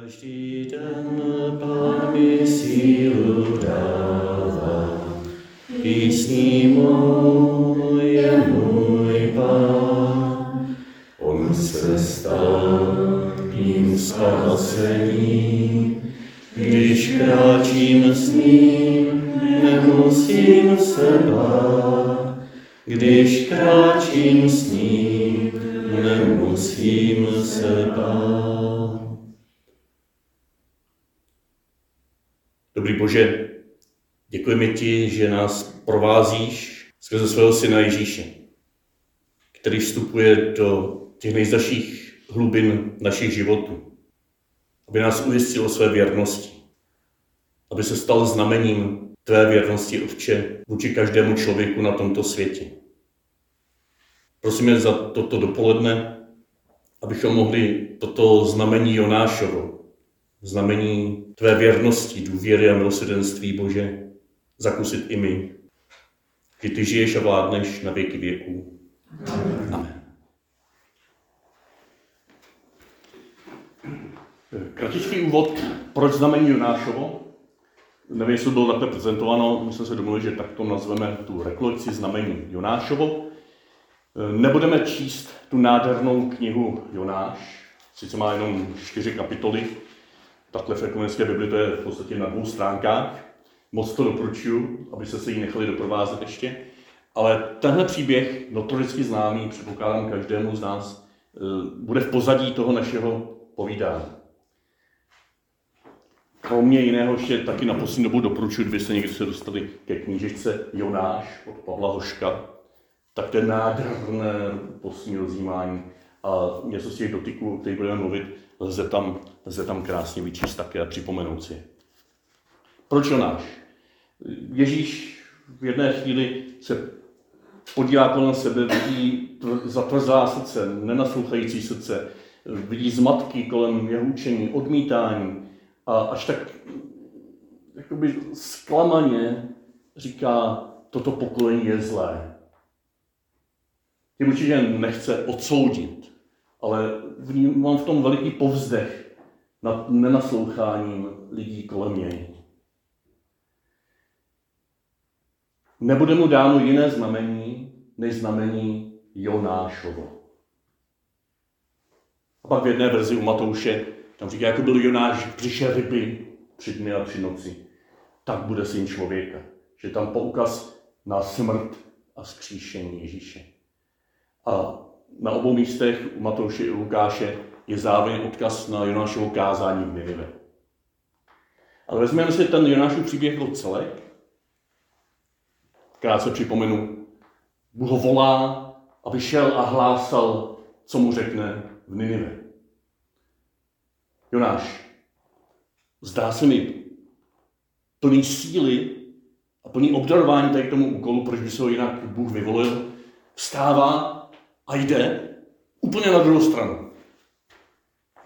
Každý den Pán mi sílu dává, písní moje můj Pán. On se stal mým spasením, když kráčím s ním, nemusím se bát. Když kráčím s ním, nemusím se bát. Bože, děkujeme ti, že nás provázíš skrze svého syna Ježíše, který vstupuje do těch nejzdaších hlubin našich životů, aby nás ujistil o své věrnosti, aby se stal znamením tvé věrnosti, Otče, vůči každému člověku na tomto světě. Prosíme za toto dopoledne, abychom mohli toto znamení Jonášovo, znamení tvé věrnosti, důvěry a milosrdenství Bože zakusit i my. Že ty žiješ a vládneš na věky věků. Amen. Amen. Kratičký úvod, proč znamení Jonášovo. Nevím, jestli bylo takhle prezentováno, my jsme se domluvili, že takto nazveme tu rekolekci znamení Jonášovo. Nebudeme číst tu nádhernou knihu Jonáš, sice má jenom čtyři kapitoly, takhle v ekumenické Bibli to je v podstatě na dvou stránkách. Moc to doporučuji, aby se jí nechali doprovázet ještě. Ale tenhle příběh, notoricky známý, předpokládám každému z nás, eh, bude v pozadí toho našeho povídání. Kromě jiného ještě taky na poslední dobu doporučuji, kdyby se někdy se dostali ke knížečce Jonáš od Pavla Hoška, tak to je nádherné poslední rozjímání a něco z těch dotyků, o kterých budeme mluvit, lze tam, lze tam krásně vyčíst také a připomenout si. Proč Jonáš? Ježíš v jedné chvíli se podívá kolem sebe, vidí zatvrzlá srdce, nenaslouchající srdce, vidí zmatky kolem jeho učení, odmítání a až tak jakoby zklamaně říká, toto pokolení je zlé. Tím určitě nechce odsoudit, ale mám v tom veliký povzdech nad nenasloucháním lidí kolem něj. Nebude mu dáno jiné znamení, než znamení Jonášovo. A pak v jedné verzi u Matouše, tam říká, jako byl Jonáš v břiše ryby tři dny a tři noci, tak bude syn člověka. Že tam poukaz na smrt a skříšení Ježíše. A na obou místech u Matouše i Lukáše je zároveň odkaz na Jonášovo kázání v Ninive. Ale vezmeme si ten Jonášův příběh jako celek. Krátce připomenu. Bůh ho volá, aby šel a hlásal, co mu řekne v Ninive. Jonáš, zdá se mi plný síly a plný obdarování tady k tomu úkolu, proč by se ho jinak Bůh vyvolil, vstává a jde úplně na druhou stranu.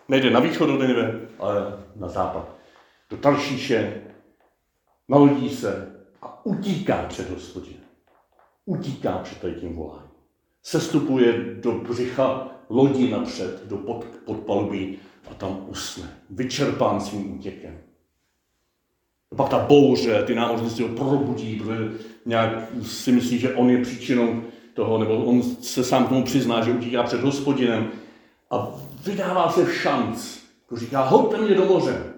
Nejde na východ do Ninive, ale na západ. Do Taršíše, nalodí se a utíká před hospodinem. Utíká před tím voláním. Sestupuje do břicha lodí napřed, do pod, podpalubí a tam usne. Vyčerpán svým útěkem. Pak ta bouře, ty námořnictví ho probudí, protože nějak si myslí, že on je příčinou toho, nebo on se sám k tomu přizná, že utíká před hospodinem a vydává se v šanc. Jako říká, hoďte mě do moře.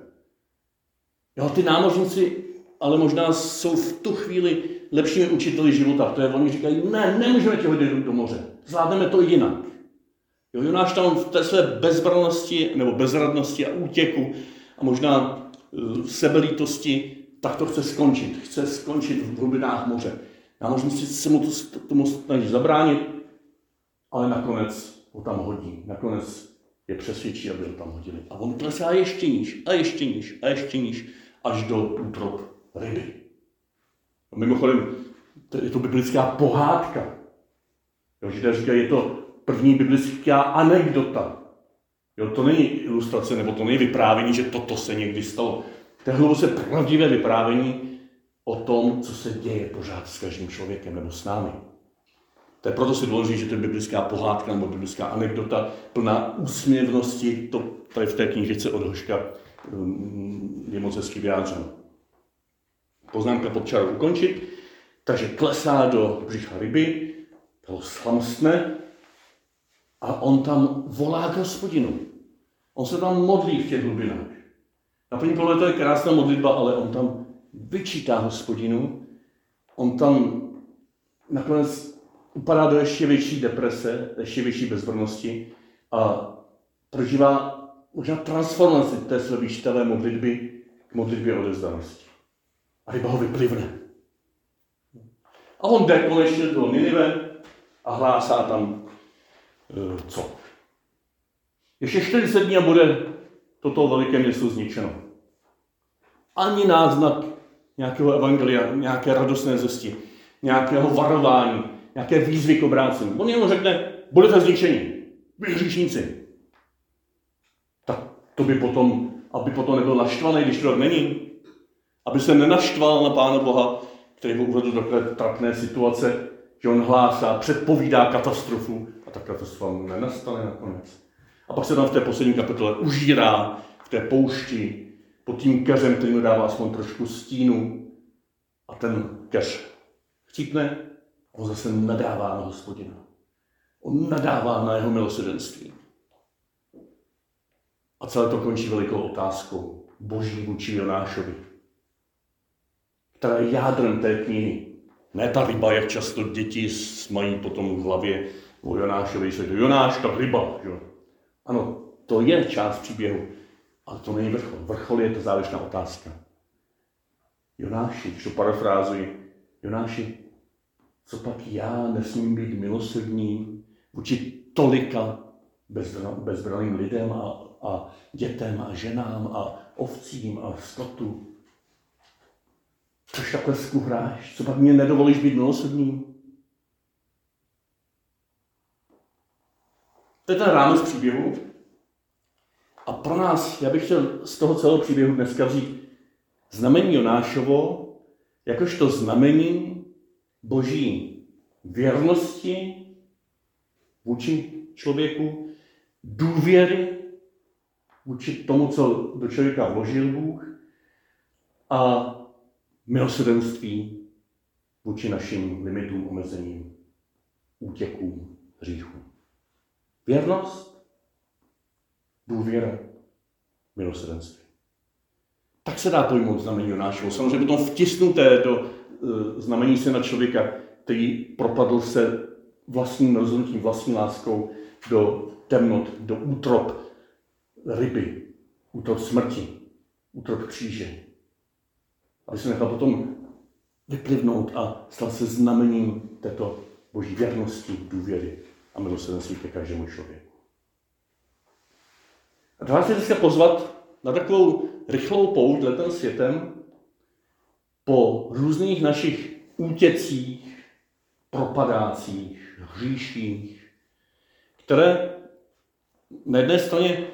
Jo, ty námořníci ale možná jsou v tu chvíli lepšími učiteli života. To je, oni říkají, ne, nemůžeme tě hodit do moře. Zvládneme to jinak. Jo, Jonáš tam v té své bezbranosti nebo bezradnosti a útěku a možná uh, sebelítosti, tak to chce skončit. Chce skončit v hlubinách moře. Námořníci se mu to, tomu snaží zabránit, ale nakonec ho tam hodí. Nakonec je přesvědčí, aby ho tam hodili. A on klesá ještě níž, a ještě níž, a ještě níž, až do útrop ryby. A mimochodem, to je to biblická pohádka. Jo, židé říkají, je to první biblická anekdota. Jo, to není ilustrace, nebo to není vyprávění, že toto se někdy stalo. To je hluboce pravdivé vyprávění o tom, co se děje pořád s každým člověkem nebo s námi. To je proto si důležité, že to je biblická pohádka nebo biblická anekdota plná úsměvnosti. To tady v té knížce od Hoška mm, je moc hezky vyjádřeno. Poznámka pod čarou ukončit. Takže klesá do břicha ryby, toho slamstne a on tam volá k hospodinu. On se tam modlí v těch hlubinách. Na první pohled to je krásná modlitba, ale on tam vyčítá hospodinu, on tam nakonec upadá do ještě větší deprese, ještě větší bezbrnosti a prožívá možná transformaci té své výštavé modlitby k modlitbě odezdanosti. A ryba ho vyplivne. A on jde konečně do Ninive a hlásá tam e, co? Ještě 40 dní a bude toto veliké město zničeno. Ani náznak nějakého evangelia, nějaké radostné zesti, nějakého varování, nějaké výzvy k obrácení. On jenom řekne, budete zničeni, vy hříšníci. Tak to by potom, aby potom nebyl naštvaný, když to není. Aby se nenaštval na Pána Boha, který ho uvedl do takové trapné situace, že on hlásá, předpovídá katastrofu a ta katastrofa nenastane nakonec. A pak se tam v té poslední kapitole užírá v té poušti pod tím keřem, který mu dává aspoň trošku stínu. A ten keř chcípne a on zase nadává na hospodina. On nadává na jeho milosedenství. A celé to končí velikou otázkou boží vůči Jonášovi, která je jádrem té knihy. Ne ta ryba, jak často děti mají potom v hlavě o Jonášovi, že Jonáš, ta ryba. Že? Ano, to je část příběhu, ale to není vrchol. Vrchol je ta závěrečná otázka. Jonáši, když to parafrázuji, Jonáši, co pak já nesmím být milosrdný vůči tolika bezbraným lidem a, a dětem a ženám a ovcím a skotu. Což takhle skuhráš? Co pak mě nedovolíš být milosrdným? To je ten rámec příběhu. A pro nás, já bych chtěl z toho celého příběhu dneska vzít znamení Jonášovo, jakožto znamení boží věrnosti vůči člověku, důvěry vůči tomu, co do člověka vložil Bůh a milosrdenství vůči našim limitům, omezením, útěkům, hříchům. Věrnost, důvěra, milosrdenství. Tak se dá pojmout znamení Jonášovo. Samozřejmě potom vtisnuté do uh, znamení syna člověka, který propadl se vlastním rozhodnutím, vlastní láskou do temnot, do útrop ryby, útrop smrti, útrop kříže. Aby se nechal potom vyplivnout a stal se znamením této boží věrnosti, důvěry a milosrdenství ke každému člověku. A to vás dneska pozvat na takovou rychlou pouť letem světem po různých našich útěcích, propadácích, hříších, které na jedné straně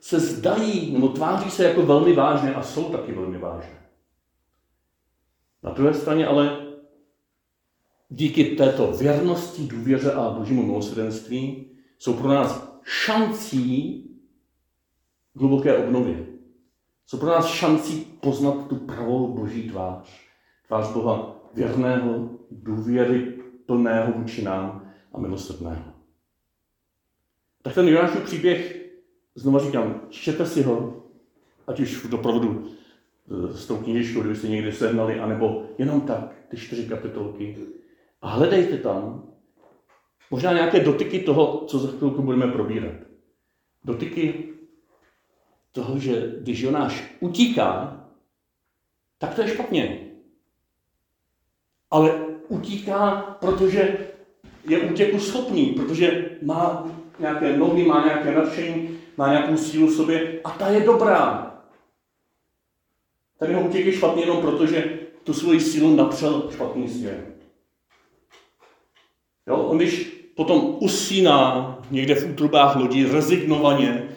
se zdají nebo tváří se jako velmi vážné a jsou taky velmi vážné. Na druhé straně ale díky této věrnosti, důvěře a božímu milosrdenství jsou pro nás šancí hluboké obnově. Jsou pro nás šancí poznat tu pravou boží tvář. Tvář Boha věrného, důvěry plného vůči nám a milosrdného. Tak ten Jonášův příběh, znovu říkám, čtěte si ho, ať už v doprovodu e, s tou knižičkou, kdybyste někdy sehnali, anebo jenom tak, ty čtyři kapitolky. A hledejte tam možná nějaké dotyky toho, co za chvilku budeme probírat. Dotyky toho, že když Jonáš utíká, tak to je špatně. Ale utíká, protože je útěku schopný, protože má nějaké nohy, má nějaké nadšení, má nějakou sílu v sobě a ta je dobrá. Ten jeho útěk je špatný jenom proto, že tu svoji sílu napřel špatný směr. Jo? On když potom usíná někde v útrubách lodí rezignovaně,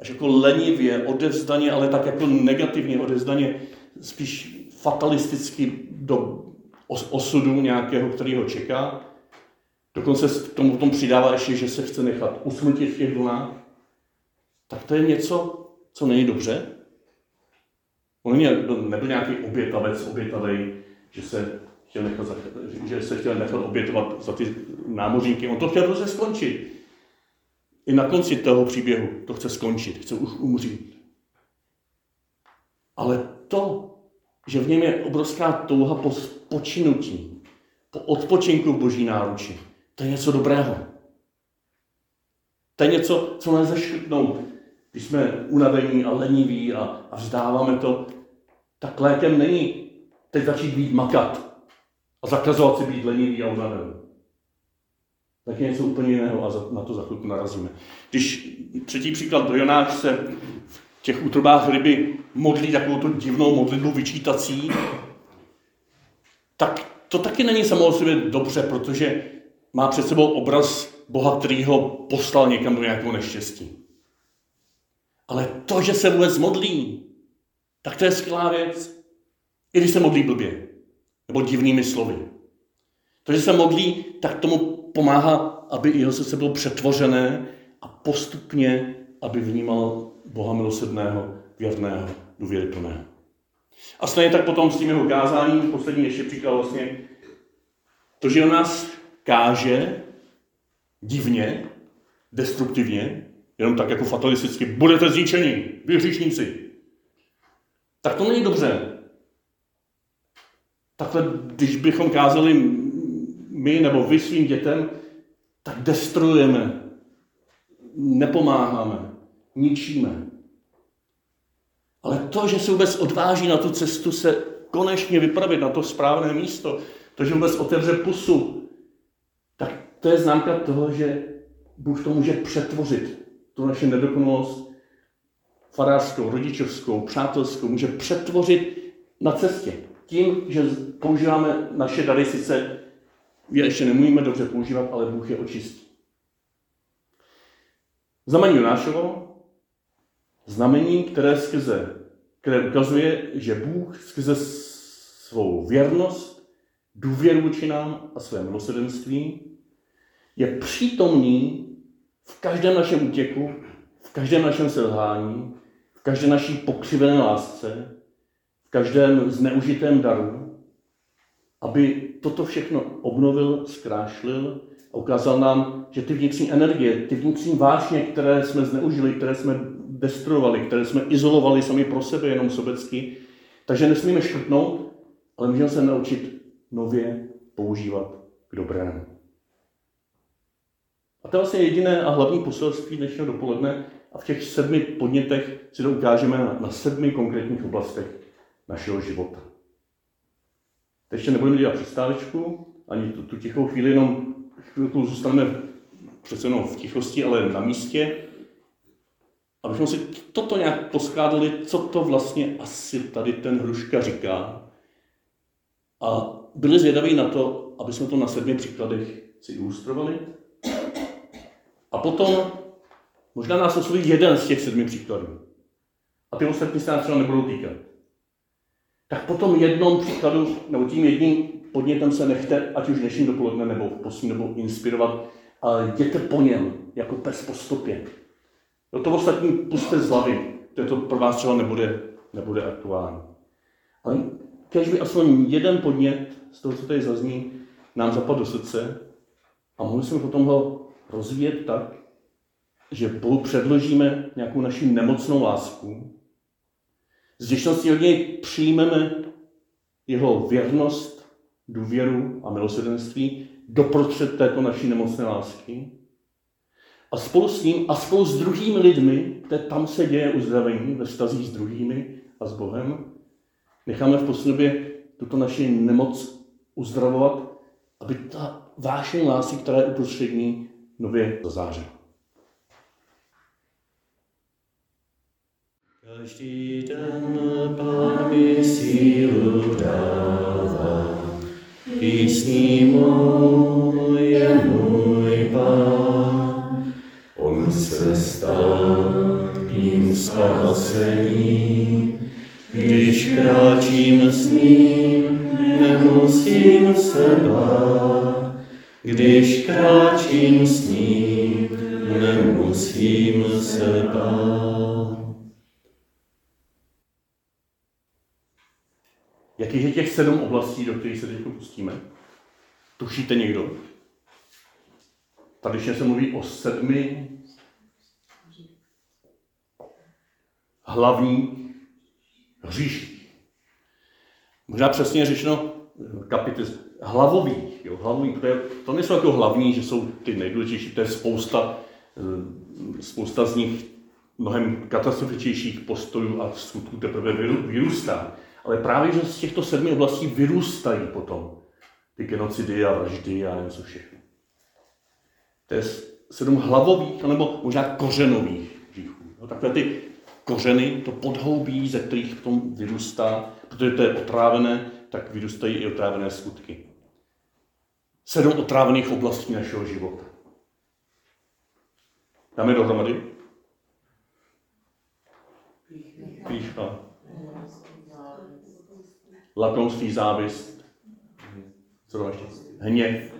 až jako lenivě, odevzdaně, ale tak jako negativně odevzdaně, spíš fatalisticky do osudu nějakého, který ho čeká, dokonce k tomu potom přidává ještě, že se chce nechat usmrtit v těch vlnách, tak to je něco, co není dobře. On nebyl nějaký obětavec, obětavej, že se chtěl nechat, že se chtěl nechat obětovat za ty námořníky. On to chtěl dobře skončit. I na konci toho příběhu to chce skončit, chce už umřít. Ale to, že v něm je obrovská touha po spočinutí, po odpočinku v boží náruči, to je něco dobrého. To je něco, co nelze škrtnout. Když jsme unavení a leniví a, a vzdáváme to, tak lékem není teď začít být makat a zakazovat si být lenivý a unavený. Tak je něco úplně jiného a na to za chvilku narazíme. Když třetí příklad, Jonáš se v těch útrobách ryby modlí takovou tu divnou modlitbu vyčítací, tak to taky není samo o sobě dobře, protože má před sebou obraz Boha, který ho poslal někam do nějakého neštěstí. Ale to, že se vůbec modlí, tak to je skvělá věc. I když se modlí blbě, nebo divnými slovy. To, že se modlí, tak tomu pomáhá, aby jeho srdce bylo přetvořené a postupně, aby vnímal Boha milosrdného, věrného, důvěryplného. A stejně tak potom s tím jeho kázáním, poslední ještě příklad vlastně, to, že on nás káže divně, destruktivně, jenom tak jako fatalisticky, budete zničeni, vy hříšníci. Tak to není dobře. Takhle, když bychom kázali my nebo vy svým dětem, tak destruujeme, nepomáháme, ničíme. Ale to, že se vůbec odváží na tu cestu se konečně vypravit na to správné místo, to, že vůbec otevře pusu, tak to je známka toho, že Bůh to může přetvořit, tu naši nedokonalost farářskou, rodičovskou, přátelskou, může přetvořit na cestě. Tím, že používáme naše dary, sice je ještě nemůžeme dobře používat, ale Bůh je očistí. Znamení Jonášovo, znamení, které skrze, které ukazuje, že Bůh skrze svou věrnost, důvěru vůči nám a své milosrdenství je přítomný v každém našem útěku, v každém našem selhání, v každé naší pokřivené lásce, v každém zneužitém daru, aby toto všechno obnovil, zkrášlil a ukázal nám, že ty vnitřní energie, ty vnitřní vášně, které jsme zneužili, které jsme destruovali, které jsme izolovali sami pro sebe jenom sobecky, takže nesmíme škrtnout, ale můžeme se naučit nově používat k dobrému. A to je vlastně jediné a hlavní poselství dnešního dopoledne a v těch sedmi podnětech si to ukážeme na, na sedmi konkrétních oblastech našeho života. Ještě nebudeme dělat přestávečku, ani tu, tu tichou chvíli, jenom chvilku zůstaneme přece jenom v tichosti, ale na místě, abychom si toto nějak poskládali, co to vlastně asi tady ten hruška říká. A byli zvědaví na to, aby jsme to na sedmi příkladech si ilustrovali. A potom možná nás osloví jeden z těch sedmi příkladů. A ty ostatní se nás třeba nebudou týkat. Tak potom jednom příkladu, nebo tím jedním podnětem se nechte, ať už dnešní dopoledne nebo poslední dobou inspirovat, ale jděte po něm, jako pes po stopě. Do to ostatní puste z hlavy, to pro vás třeba nebude, nebude aktuální. Ale když by aspoň jeden podnět z toho, co tady zazní, nám zapadl do srdce a mohli jsme potom ho rozvíjet tak, že Bohu předložíme nějakou naši nemocnou lásku, z vděčností od něj přijmeme jeho věrnost, důvěru a milosrdenství doprostřed této naší nemocné lásky. A spolu s ním a spolu s druhými lidmi, které tam se děje uzdravení ve vztazích s druhými a s Bohem, necháme v poslední tuto naši nemoc uzdravovat, aby ta vášeň lásky, která je uprostřední, nově zazářila. Každý den Pán mi sílu dává, písní můj je můj Pán. On se stal mým spasení, když kráčím s ním, nemusím se bát. Když kráčím s ním, nemusím se bát. Jakých je těch sedm oblastí, do kterých se teď pustíme? Tušíte někdo? Tady se mluví o sedmi hlavní hříších. Možná přesně řečeno kapitol hlavových. Jo, hlavový, to, je, to nejsou jako hlavní, že jsou ty nejdůležitější, to je spousta, eh, spousta z nich mnohem katastrofičnějších postojů a skutků teprve vyrůstá. Ale právě, že z těchto sedmi oblastí vyrůstají potom ty genocidy a vraždy a nevím co všechno. To je sedm hlavových, nebo možná kořenových hříchů. No, takové ty kořeny, to podhoubí, ze kterých potom vyrůstá, protože to je otrávené, tak vyrůstají i otrávené skutky. Sedm otrávených oblastí našeho života. Dáme dohromady? Pícha. Lakomství, závist. Co to ještě? Hněv.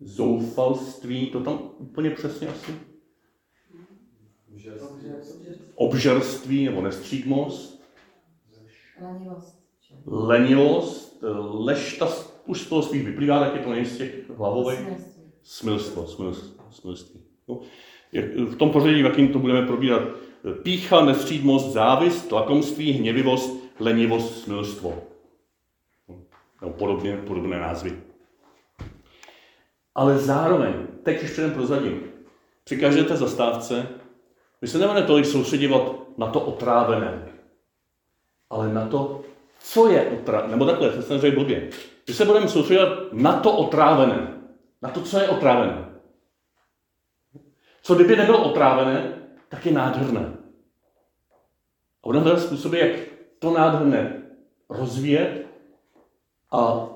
Zoufalství. To tam úplně přesně asi. Obžerství nebo nestřídmost. Lenivost. Lenivost. Lešta už z toho spíš vyplývá, tak je to nejistě těch hlavových. Smilstvo. Smilstvo. Smilství. No, v tom pořadí, v jakým to budeme probírat, pícha, nestřídmost, závist, lakomství, hněvivost, lenivost, smilstvo. Nebo podobně, podobné názvy. Ale zároveň, teď už předem prozadím, při každé té zastávce my se nemáme tolik soustředovat na to otrávené, ale na to, co je otrávené. Nebo takhle, to jsem řekl blbě. My se budeme soustředovat na to otrávené. Na to, co je otrávené. Co kdyby nebylo otrávené, tak je nádherné. A budeme hledat způsoby, jak to nádherné rozvíjet a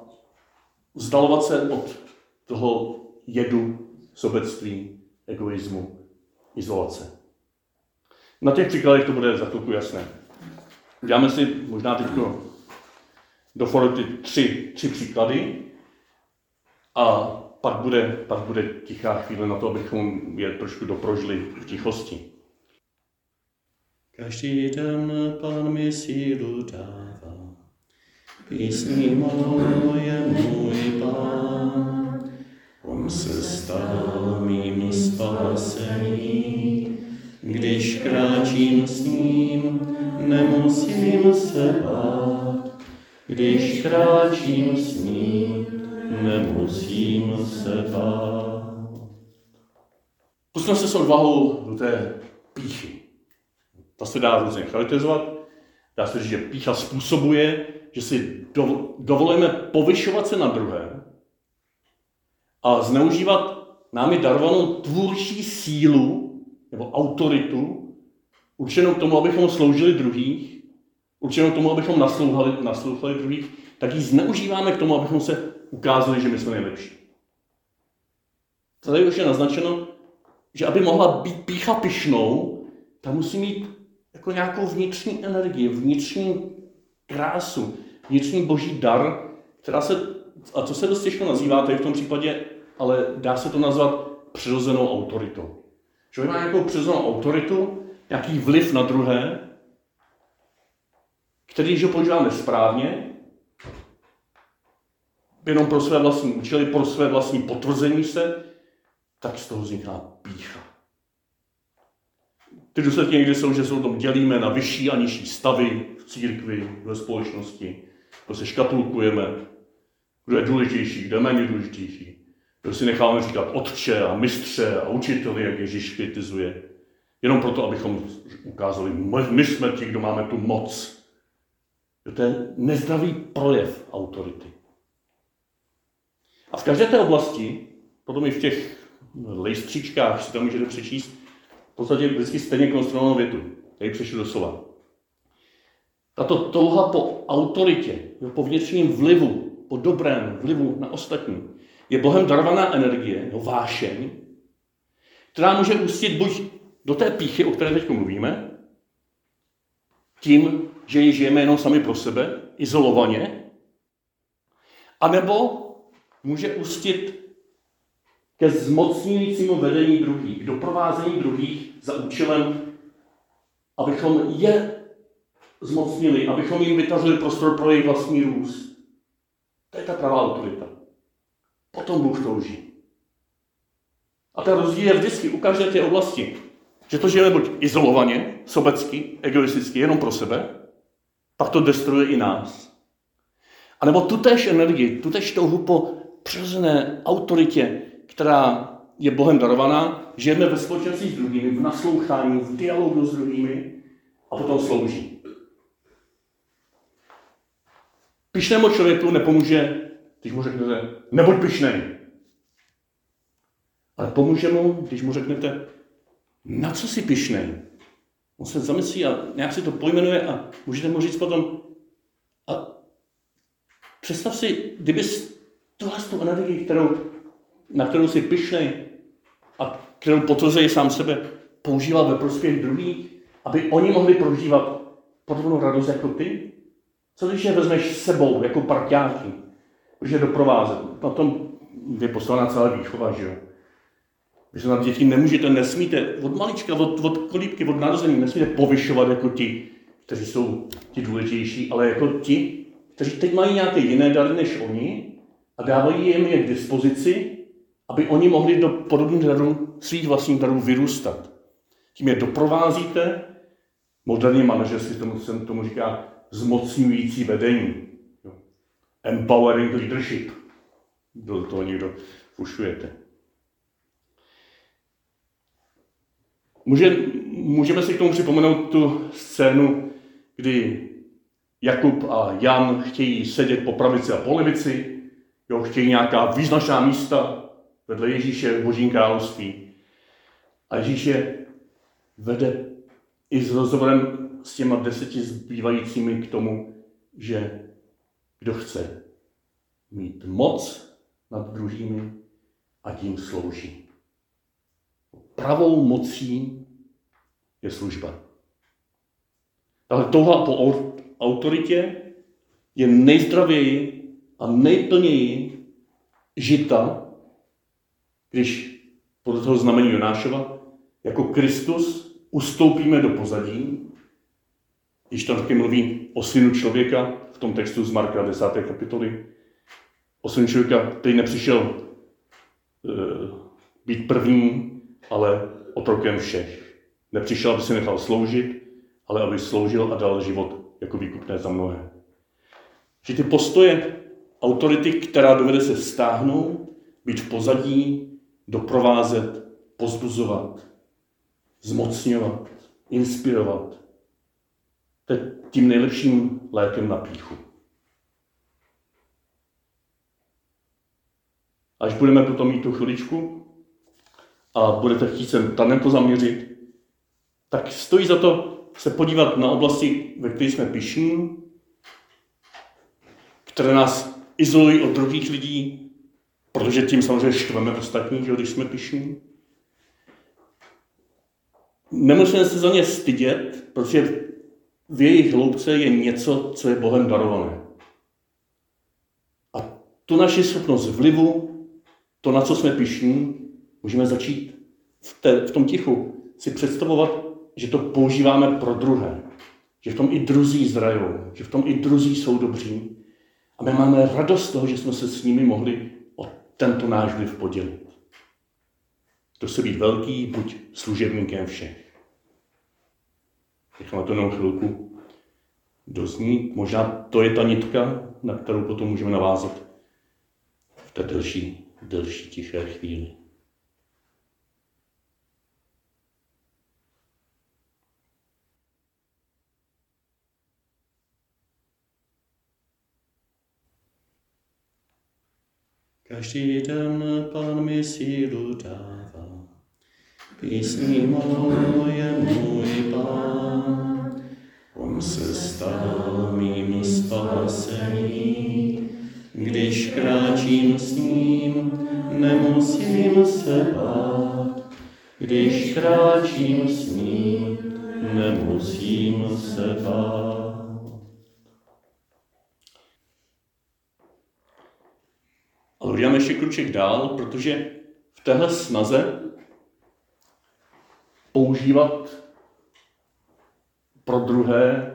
vzdalovat se od toho jedu, sobectví, egoismu, izolace. Na těch příkladech to bude za chvilku jasné. Uděláme si možná teď do foroty tři, tři příklady a pak bude, pak bude tichá chvíle na to, abychom je trošku doprožili v tichosti. Každý den Pán mi sílu dává, písní moje můj Pán, On se stal mým spasení, když kráčím s ním, nemusím se bát. Když kráčím s ním, nemusím se bát. Pusťme se s odvahou do té píchy. Ta se dá různě charakterizovat. Dá se říct, že pícha způsobuje, že si dovolujeme povyšovat se na druhé a zneužívat námi darovanou tvůrčí sílu nebo autoritu, určenou k tomu, abychom sloužili druhých, určenou k tomu, abychom naslouchali, naslouchali druhých, tak ji zneužíváme k tomu, abychom se ukázali, že my jsme nejlepší. Tady už je naznačeno, že aby mohla být pícha pyšnou, ta musí mít jako nějakou vnitřní energii, vnitřní krásu, vnitřní boží dar, která se, a co se dost těžko nazývá tady v tom případě, ale dá se to nazvat přirozenou autoritou. Člověk má nějakou přirozenou autoritu, nějaký vliv na druhé, který, když ho používáme správně, jenom pro své vlastní účely, pro své vlastní potvrzení se, tak z toho vzniká pícha. Ty důsledky někdy jsou, že se o tom dělíme na vyšší a nižší stavy v církvi, ve společnosti. Se škatulkujeme, kdo je důležitější, kdo je méně důležitější. Kdo si necháme říkat otče a mistře a učiteli, jak Ježíš kritizuje. Jenom proto, abychom ukázali, my jsme ti, kdo máme tu moc. To je nezdravý projev autority. A v každé té oblasti, potom i v těch lejstříčkách si tam můžete přečíst, v podstatě vždycky stejně konstruovanou větu. Tady přešli do slova. Tato touha po autoritě, po vnitřním vlivu, po dobrém vlivu na ostatní, je Bohem darovaná energie, no vášeň, která může ústit buď do té píchy, o které teď mluvíme, tím, že ji žijeme jenom sami pro sebe, izolovaně, anebo může ustit ke zmocňujícímu vedení druhých, k doprovázení druhých za účelem, abychom je zmocnili, abychom jim vytvořili prostor pro jejich vlastní růst. To je ta pravá autorita. Potom Bůh touží. A ten rozdíl je vždycky u každé té oblasti. Že to žijeme buď izolovaně, sobecky, egoisticky, jenom pro sebe, pak to destruuje i nás. A nebo tutéž energii, tutéž touhu po přirozené autoritě, která je Bohem darovaná, žijeme ve společenství s druhými, v naslouchání, v dialogu s druhými a potom slouží. Pišnému člověku nepomůže, když mu řeknete, nebuď pišnej. Ale pomůže mu, když mu řeknete, na co jsi pišnej? On se zamyslí a nějak si to pojmenuje a můžete mu říct potom, a představ si, kdyby tuhle tu energii, kterou, na kterou jsi pišnej a kterou potvrzuje sám sebe, používal ve prospěch druhých, aby oni mohli prožívat podobnou radost jako ty? Co když je vezmeš s sebou jako parťáky, protože doprovázet? Na tom je poslaná celá výchova, že jo? Vy se na děti nemůžete, nesmíte, od malička, od, od kolíbky, od narození, nesmíte povyšovat jako ti, kteří jsou ti důležitější, ale jako ti, kteří teď mají nějaké jiné dary než oni a dávají jim je k dispozici, aby oni mohli do podobných darů, svých vlastních darů vyrůstat. Tím je doprovázíte, moderní manažerství tomu, se tomu říká zmocňující vedení. Empowering leadership. Do toho někdo fušujete. Může, můžeme si k tomu připomenout tu scénu, kdy Jakub a Jan chtějí sedět po pravici a po levici, jo, chtějí nějaká význačná místa vedle Ježíše v Božím království. A Ježíš je vede i s rozhovorem s těma deseti zbývajícími k tomu, že kdo chce mít moc nad druhými a tím slouží. Pravou mocí je služba. Ale touha po autoritě je nejzdravěji a nejplněji žita, když podle toho znamení Jonášova, jako Kristus ustoupíme do pozadí, když tam taky mluví o synu člověka v tom textu z Marka 10. kapitoly, o synu člověka, který nepřišel e, být první, ale otrokem všech. Nepřišel, aby si nechal sloužit, ale aby sloužil a dal život jako výkupné za mnohé. Že ty postoje autority, která dovede se stáhnout, být v pozadí, doprovázet, pozbuzovat, zmocňovat, inspirovat, to je tím nejlepším lékem na píchu. Až budeme potom mít tu chviličku a budete chtít se to zaměřit, tak stojí za to se podívat na oblasti, ve kterých jsme pišní, které nás izolují od druhých lidí, protože tím samozřejmě štveme ostatní, že když jsme pišní. Nemusíme se za ně stydět, protože v jejich hloubce je něco, co je Bohem darované. A tu naši schopnost vlivu, to, na co jsme pišní, můžeme začít v, té, v tom tichu si představovat, že to používáme pro druhé. Že v tom i druzí zrajou, že v tom i druzí jsou dobří. A my máme radost toho, že jsme se s nimi mohli tento náš vliv podělit. To se být velký, buď služebníkem všech. Necháme to jenom chvilku doznít. Možná to je ta nitka, na kterou potom můžeme navázat v té delší, delší tiché chvíli. Každý den Pán mi sílu dává, písní moje můj Pán. On se stal mým spasení, když kráčím s ním, nemusím se bát. Když kráčím s ním, nemusím se bát. Uděláme ještě kruček dál, protože v téhle snaze používat pro druhé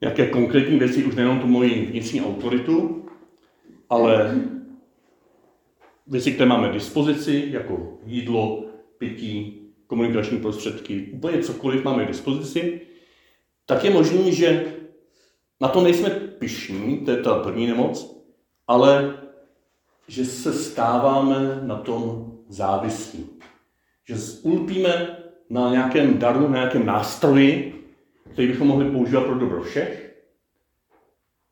jaké konkrétní věci, už nejenom tu moji vnitřní autoritu, ale věci, které máme dispozici, jako jídlo, pití, komunikační prostředky, úplně cokoliv máme k dispozici, tak je možné, že na to nejsme pišní, to je ta první nemoc, ale že se stáváme na tom závislí. Že ulpíme na nějakém daru, na nějakém nástroji, který bychom mohli používat pro dobro všech,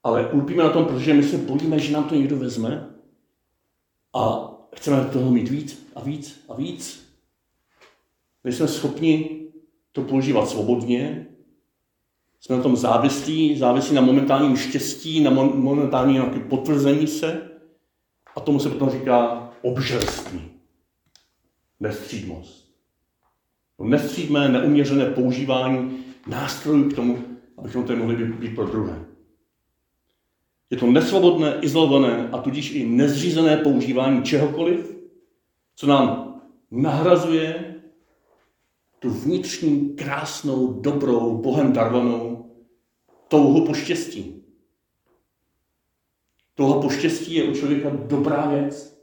ale ulpíme na tom, protože my se bojíme, že nám to někdo vezme a chceme toho mít víc a víc a víc. Nejsme schopni to používat svobodně, jsme na tom závislí, závislí na momentálním štěstí, na momentálním potvrzení se a tomu se potom říká obžerství, nestřídmost. Nestřídmé, neuměřené používání nástrojů k tomu, abychom to mohli být, být pro druhé. Je to nesvobodné, izolované a tudíž i nezřízené používání čehokoliv, co nám nahrazuje tu vnitřní, krásnou, dobrou, Bohem darovanou touhu po štěstí. Touha po štěstí je u člověka dobrá věc.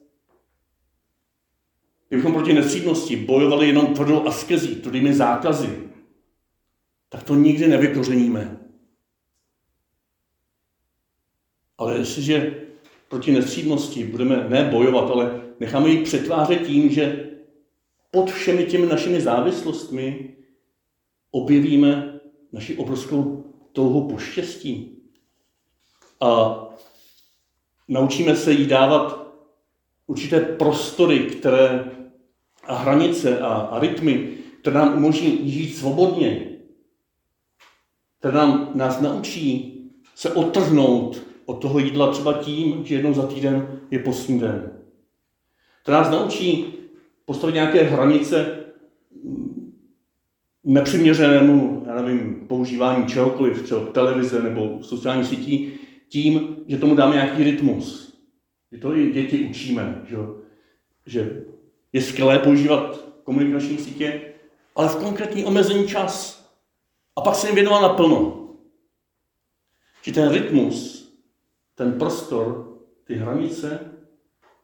Kdybychom proti nestřídnosti bojovali jenom tvrdou askezí, tvrdými zákazy, tak to nikdy nevykořeníme. Ale jestliže proti nestřídnosti budeme ne bojovat, ale necháme ji přetvářet tím, že pod všemi těmi našimi závislostmi objevíme naši obrovskou touhu po štěstí. A naučíme se jí dávat určité prostory, které a hranice a, a rytmy, které nám umožní žít svobodně, které nám, nás naučí se otrhnout od toho jídla třeba tím, že jednou za týden je postní den. To nás naučí postavit nějaké hranice nepřiměřenému, já nevím, používání čehokoliv, třeba televize nebo sociální sítí, tím, že tomu dáme nějaký rytmus. Že to i děti učíme, že, že je skvělé používat komunikační sítě, ale v konkrétní omezený čas. A pak se jim věnoval naplno. Že ten rytmus, ten prostor, ty hranice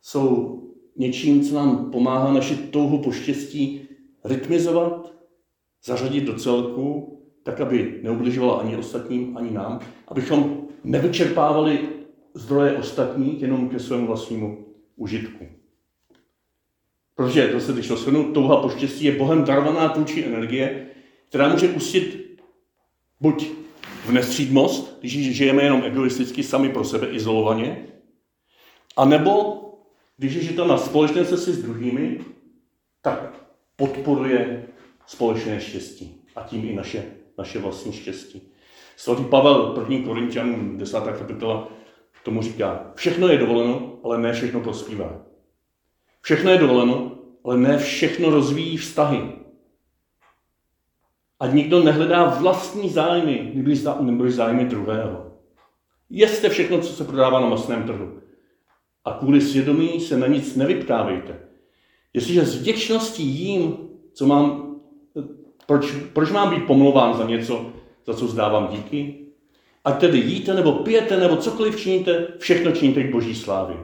jsou něčím, co nám pomáhá naši touhu po štěstí rytmizovat, zařadit do celku, tak, aby neubližovala ani ostatním, ani nám, abychom nevyčerpávali zdroje ostatních jenom ke svému vlastnímu užitku. Protože, zase když to shrnu, touha po štěstí je Bohem darovaná tvůrčí energie, která může ustit buď v nestřídmost, když žijeme jenom egoisticky sami pro sebe izolovaně, anebo když je to na společné cestě s druhými, tak podporuje společné štěstí a tím i naše, naše vlastní štěstí. Svatý Pavel 1. Korintianům 10. kapitola tomu říká, všechno je dovoleno, ale ne všechno prospívá. Všechno je dovoleno, ale ne všechno rozvíjí vztahy. A nikdo nehledá vlastní zájmy, nebo zájmy druhého. Jeste všechno, co se prodává na masném trhu a kvůli svědomí se na nic nevyptávejte. Jestliže z vděčností jím, co mám, proč, proč mám být pomlouván za něco, za co zdávám díky? Ať tedy jíte, nebo pijete, nebo cokoliv činíte, všechno činíte k boží slávě.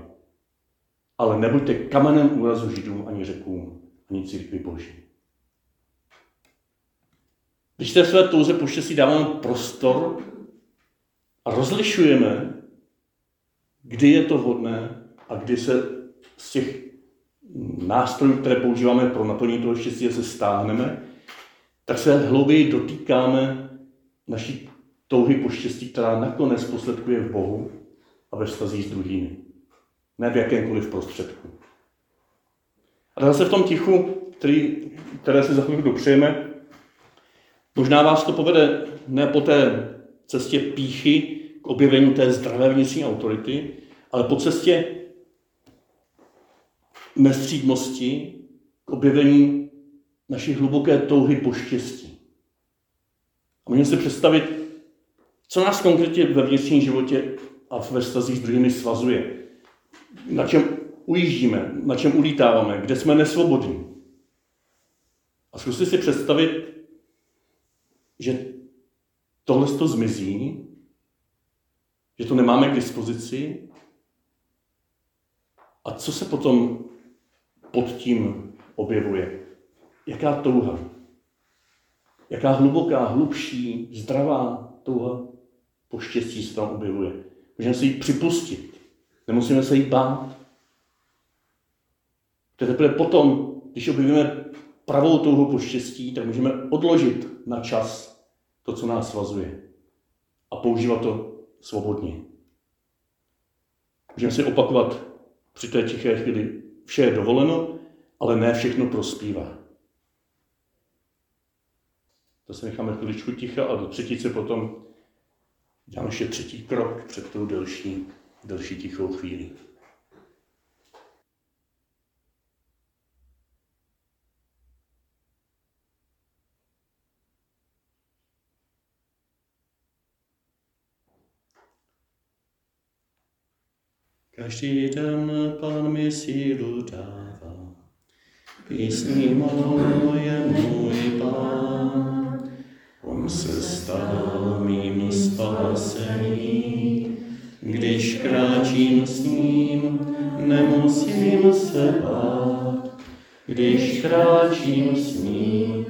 Ale nebuďte kamenem úrazu židům ani řekům, ani církvi boží. Když té své touze po si dáváme prostor a rozlišujeme, kdy je to vhodné a kdy se z těch nástrojů, které používáme pro naplnění toho štěstí, se stáhneme, tak se hlouběji dotýkáme naší touhy po štěstí, která nakonec posledkuje v Bohu a ve vztazích s druhými. Ne v jakémkoliv prostředku. A zase v tom tichu, který, které si za chvíli dopřejeme, možná vás to povede ne po té cestě píchy k objevení té zdravé vnitřní autority, ale po cestě nestřídmosti k objevení naší hluboké touhy po štěstí. A můžeme si představit, co nás konkrétně ve vnitřním životě a ve vztazích s druhými svazuje. na čem ujíždíme, na čem ulítáváme, kde jsme nesvobodní. A zkuste si představit, že tohle to zmizí, že to nemáme k dispozici. A co se potom pod tím objevuje? Jaká touha? Jaká hluboká, hlubší, zdravá touha po štěstí se tam objevuje? Můžeme si ji připustit. Nemusíme se jí bát. Teprve potom, když objevíme pravou touhu po štěstí, tak můžeme odložit na čas to, co nás svazuje a používat to svobodně. Můžeme si opakovat při té tiché chvíli, vše je dovoleno, ale ne všechno prospívá. To se necháme chviličku ticha a do třetice potom děláme ještě třetí krok před tou delší, delší tichou chvíli. Každý den Pán mi sílu dává, písní moje můj Pán. Se mým když kráčím s ním, nemusím se bát. Když kráčím s ním,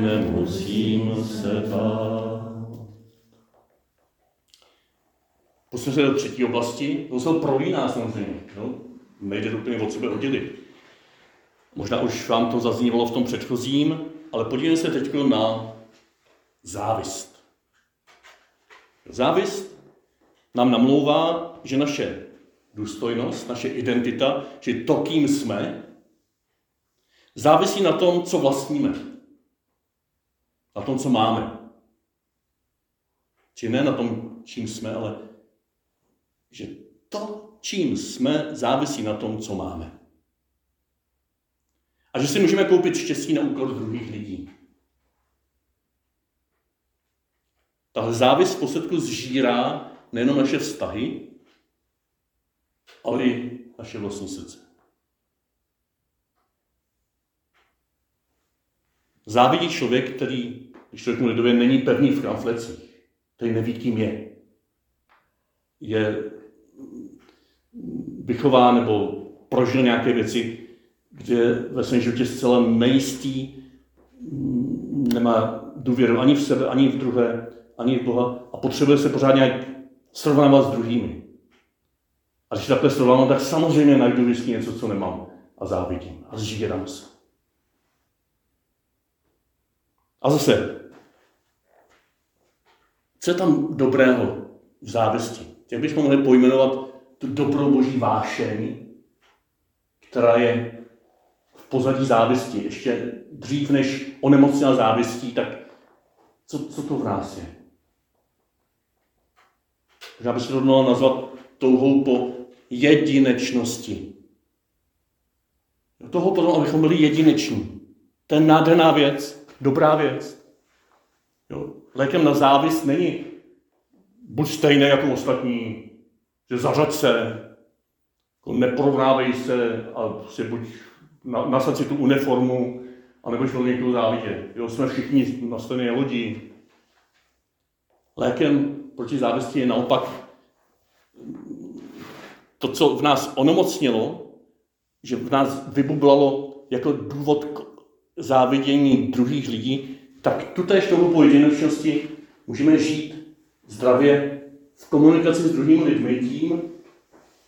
nemusím se bát. Posuneme se do třetí oblasti, to se prolíná samozřejmě, no? nejde to úplně od sebe oddělit. Možná už vám to zaznívalo v tom předchozím, ale podívejme se teď na závist. Závist nám namlouvá, že naše důstojnost, naše identita, že to, kým jsme, závisí na tom, co vlastníme. Na tom, co máme. Či ne na tom, čím jsme, ale že to, čím jsme, závisí na tom, co máme. A že si můžeme koupit štěstí na úkor druhých lidí. Tahle závis v posledku zžírá nejenom naše vztahy, ale i naše vlastní srdce. Závidí člověk, který, když člověk mu lidově není pevný v kramflecích, který neví, kým je. Je vychován nebo prožil nějaké věci, kde ve svém životě zcela nejistý, nemá důvěru ani v sebe, ani v druhé, ani v Boha a potřebuje se pořád nějak srovnávat s druhými. A když takhle srovnávám, tak samozřejmě najdu vždycky něco, co nemám a závidím a zžírám se. A zase, co je tam dobrého v závisti? Jak bychom mohli pojmenovat tu dobrou boží vášeň, která je v pozadí závisti, ještě dřív než onemocněl závistí, tak co, co to v nás je? Já bych se to měla nazvat touhou po jedinečnosti. Toho potom, abychom byli jedineční. To je nádherná věc, dobrá věc. Jo. Lékem na závist není buď stejné jako ostatní, že zařad se, jako neporovnávej se a si buď na, nasad si tu uniformu, a nebo šlo někoho závidě. Jo, jsme všichni na stejné lodi. Lékem proti závisti je naopak to, co v nás onemocnilo, že v nás vybublalo jako důvod k závidění druhých lidí, tak tutéž tomu po jedinečnosti můžeme žít zdravě v komunikaci s druhými lidmi tím,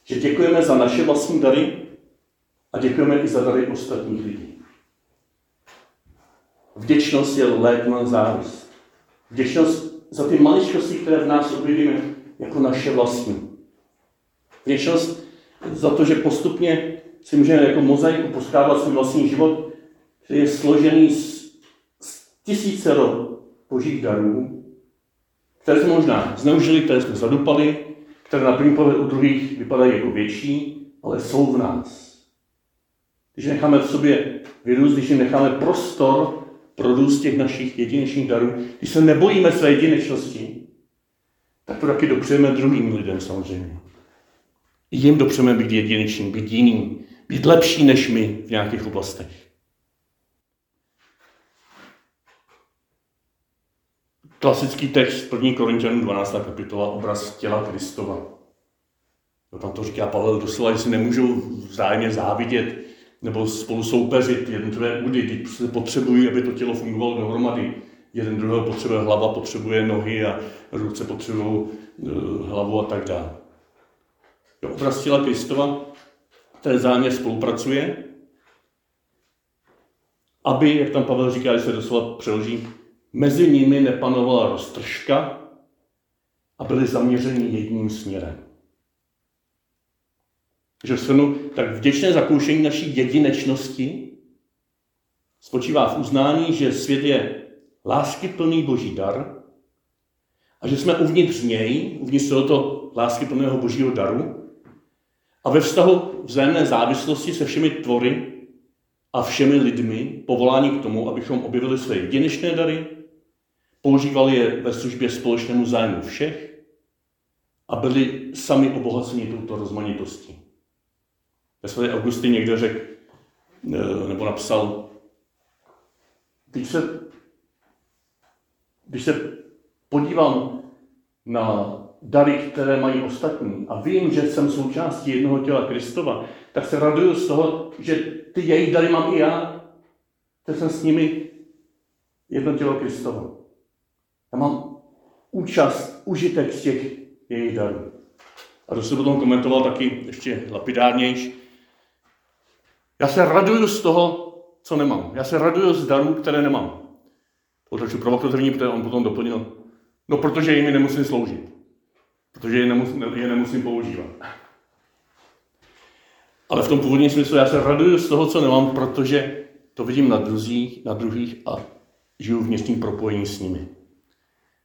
že děkujeme za naše vlastní dary a děkujeme i za dary ostatních lidí. Vděčnost je lék na závist. Vděčnost za ty maličkosti, které v nás objevíme jako naše vlastní. Vděčnost za to, že postupně si můžeme jako mozaiku poskládat svůj vlastní život, který je složený z, z tisícero božích darů, které jsme možná zneužili, které jsme zadupali, které na první pohled u druhých vypadají jako větší, ale jsou v nás. Když necháme v sobě vyrůst, když necháme prostor pro růst těch našich jedinečných darů, když se nebojíme své jedinečnosti, tak to taky dopřejeme druhým lidem samozřejmě. Jim dopřeme být jedineční, být jiný, být lepší než my v nějakých oblastech. Klasický text 1. Korintianů 12. kapitola, obraz těla Kristova. No, tam to říká Pavel doslova, že si nemůžou vzájemně závidět nebo spolu soupeřit jednotlivé údy, když se potřebují, aby to tělo fungovalo dohromady. Jeden druhého potřebuje hlava, potřebuje nohy a ruce potřebují eh, hlavu a tak dále. Obraz těla Kristova, ten záměr spolupracuje, aby, jak tam Pavel říká, že se doslova přeloží, mezi nimi nepanovala roztržka a byli zaměřeni jedním směrem. Že shrnu, tak vděčné zakoušení naší jedinečnosti spočívá v uznání, že svět je láskyplný boží dar a že jsme uvnitř něj, uvnitř tohoto láskyplného božího daru a ve vztahu vzájemné závislosti se všemi tvory a všemi lidmi povolání k tomu, abychom objevili své jedinečné dary, používali je ve službě společnému zájmu všech a byli sami obohaceni touto rozmanitostí. Ve své Augusty někdo řekl, eh, nebo napsal, když se, když se podívám na dary, které mají ostatní a vím, že jsem součástí jednoho těla Kristova, tak se raduju z toho, že ty jejich dary mám i já, že jsem s nimi jedno tělo Kristova. Já mám účast, užitek z těch jejich darů. A to se potom komentoval taky ještě lapidárnější. Já se raduju z toho, co nemám. Já se raduju z darů, které nemám. Otoču provokativní, protože on potom doplnil. No, protože jimi nemusím sloužit protože je nemusím, je nemusím používat. Ale v tom původním smyslu já se raduju z toho, co nemám, protože to vidím na druzích, na druhých a žiju v městním propojení s nimi.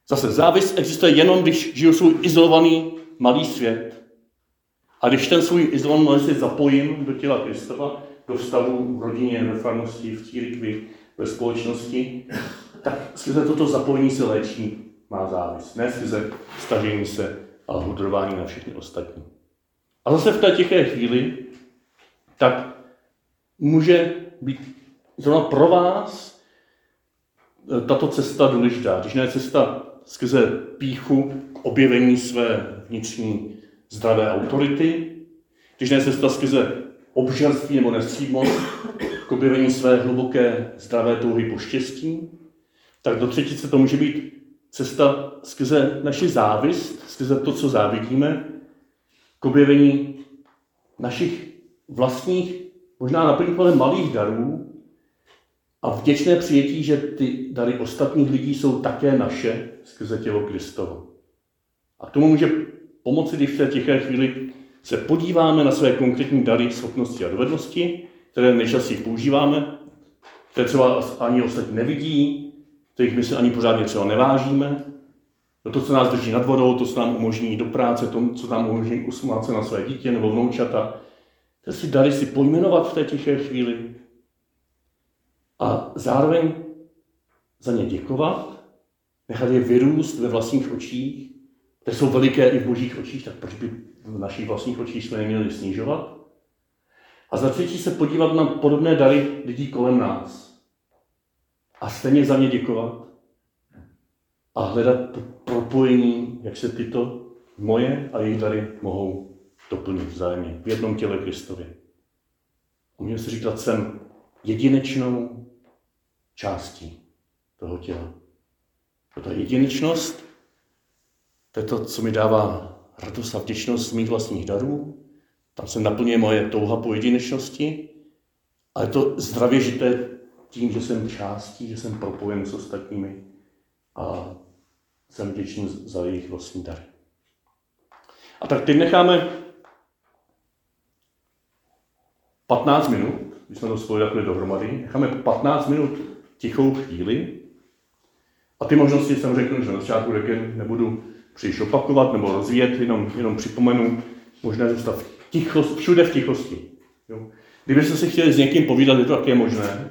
Zase závist existuje jenom, když žiju svůj izolovaný malý svět. A když ten svůj izolovaný malý svět zapojím do těla Kristova, do vztahu v rodině, ve farnosti, v církvi, ve společnosti, tak skrze toto zapojení se léčí má závist. Ne skrze stažení se a hudrování na všechny ostatní. A zase v té tiché chvíli, tak může být zrovna pro vás e, tato cesta důležitá. Když ne cesta skrze píchu k objevení své vnitřní zdravé autority, když ne cesta skrze obžarství nebo nestřídmost k objevení své hluboké zdravé touhy po štěstí, tak do třetice to může být cesta skrze naši závist, skrze to, co závidíme, k objevení našich vlastních, možná naplnitelně malých darů a vděčné přijetí, že ty dary ostatních lidí jsou také naše skrze tělo Kristovo. A k tomu může pomoci, když v té tiché chvíli se podíváme na své konkrétní dary, schopnosti a dovednosti, které nejčastěji používáme, které třeba ani ostatní nevidí, kterých my se ani pořádně třeba nevážíme. To, co nás drží nad vodou, to, co nám umožní do práce, to, co nám umožní usmát se na své dítě nebo vnoučata. To si dali si pojmenovat v té tiché chvíli a zároveň za ně děkovat, nechat je vyrůst ve vlastních očích, které jsou veliké i v božích očích, tak proč by v našich vlastních očích jsme je měli snižovat? A za třetí se podívat na podobné dary lidí kolem nás a stejně za ně děkovat a hledat to propojení, jak se tyto moje a jejich dary mohou doplnit vzájemně v jednom těle Kristově. Můžeme si říkat, jsem jedinečnou částí toho těla. Ta jedinečnost, to je to, co mi dává radost a vděčnost mých vlastních darů. Tam se naplňuje moje touha po jedinečnosti, ale to zdravě žité tím, že jsem částí, že jsem propojen s ostatními a jsem vděčný za jejich vlastní dary. A tak teď necháme 15 minut, když jsme to spojili takhle dohromady, necháme 15 minut tichou chvíli a ty možnosti jsem řekl, že na začátku nebudu příliš opakovat nebo rozvíjet, jenom, jenom připomenu, možná zůstat v tichost, všude v tichosti. Jo. Kdybyste si chtěli s někým povídat, je to také možné,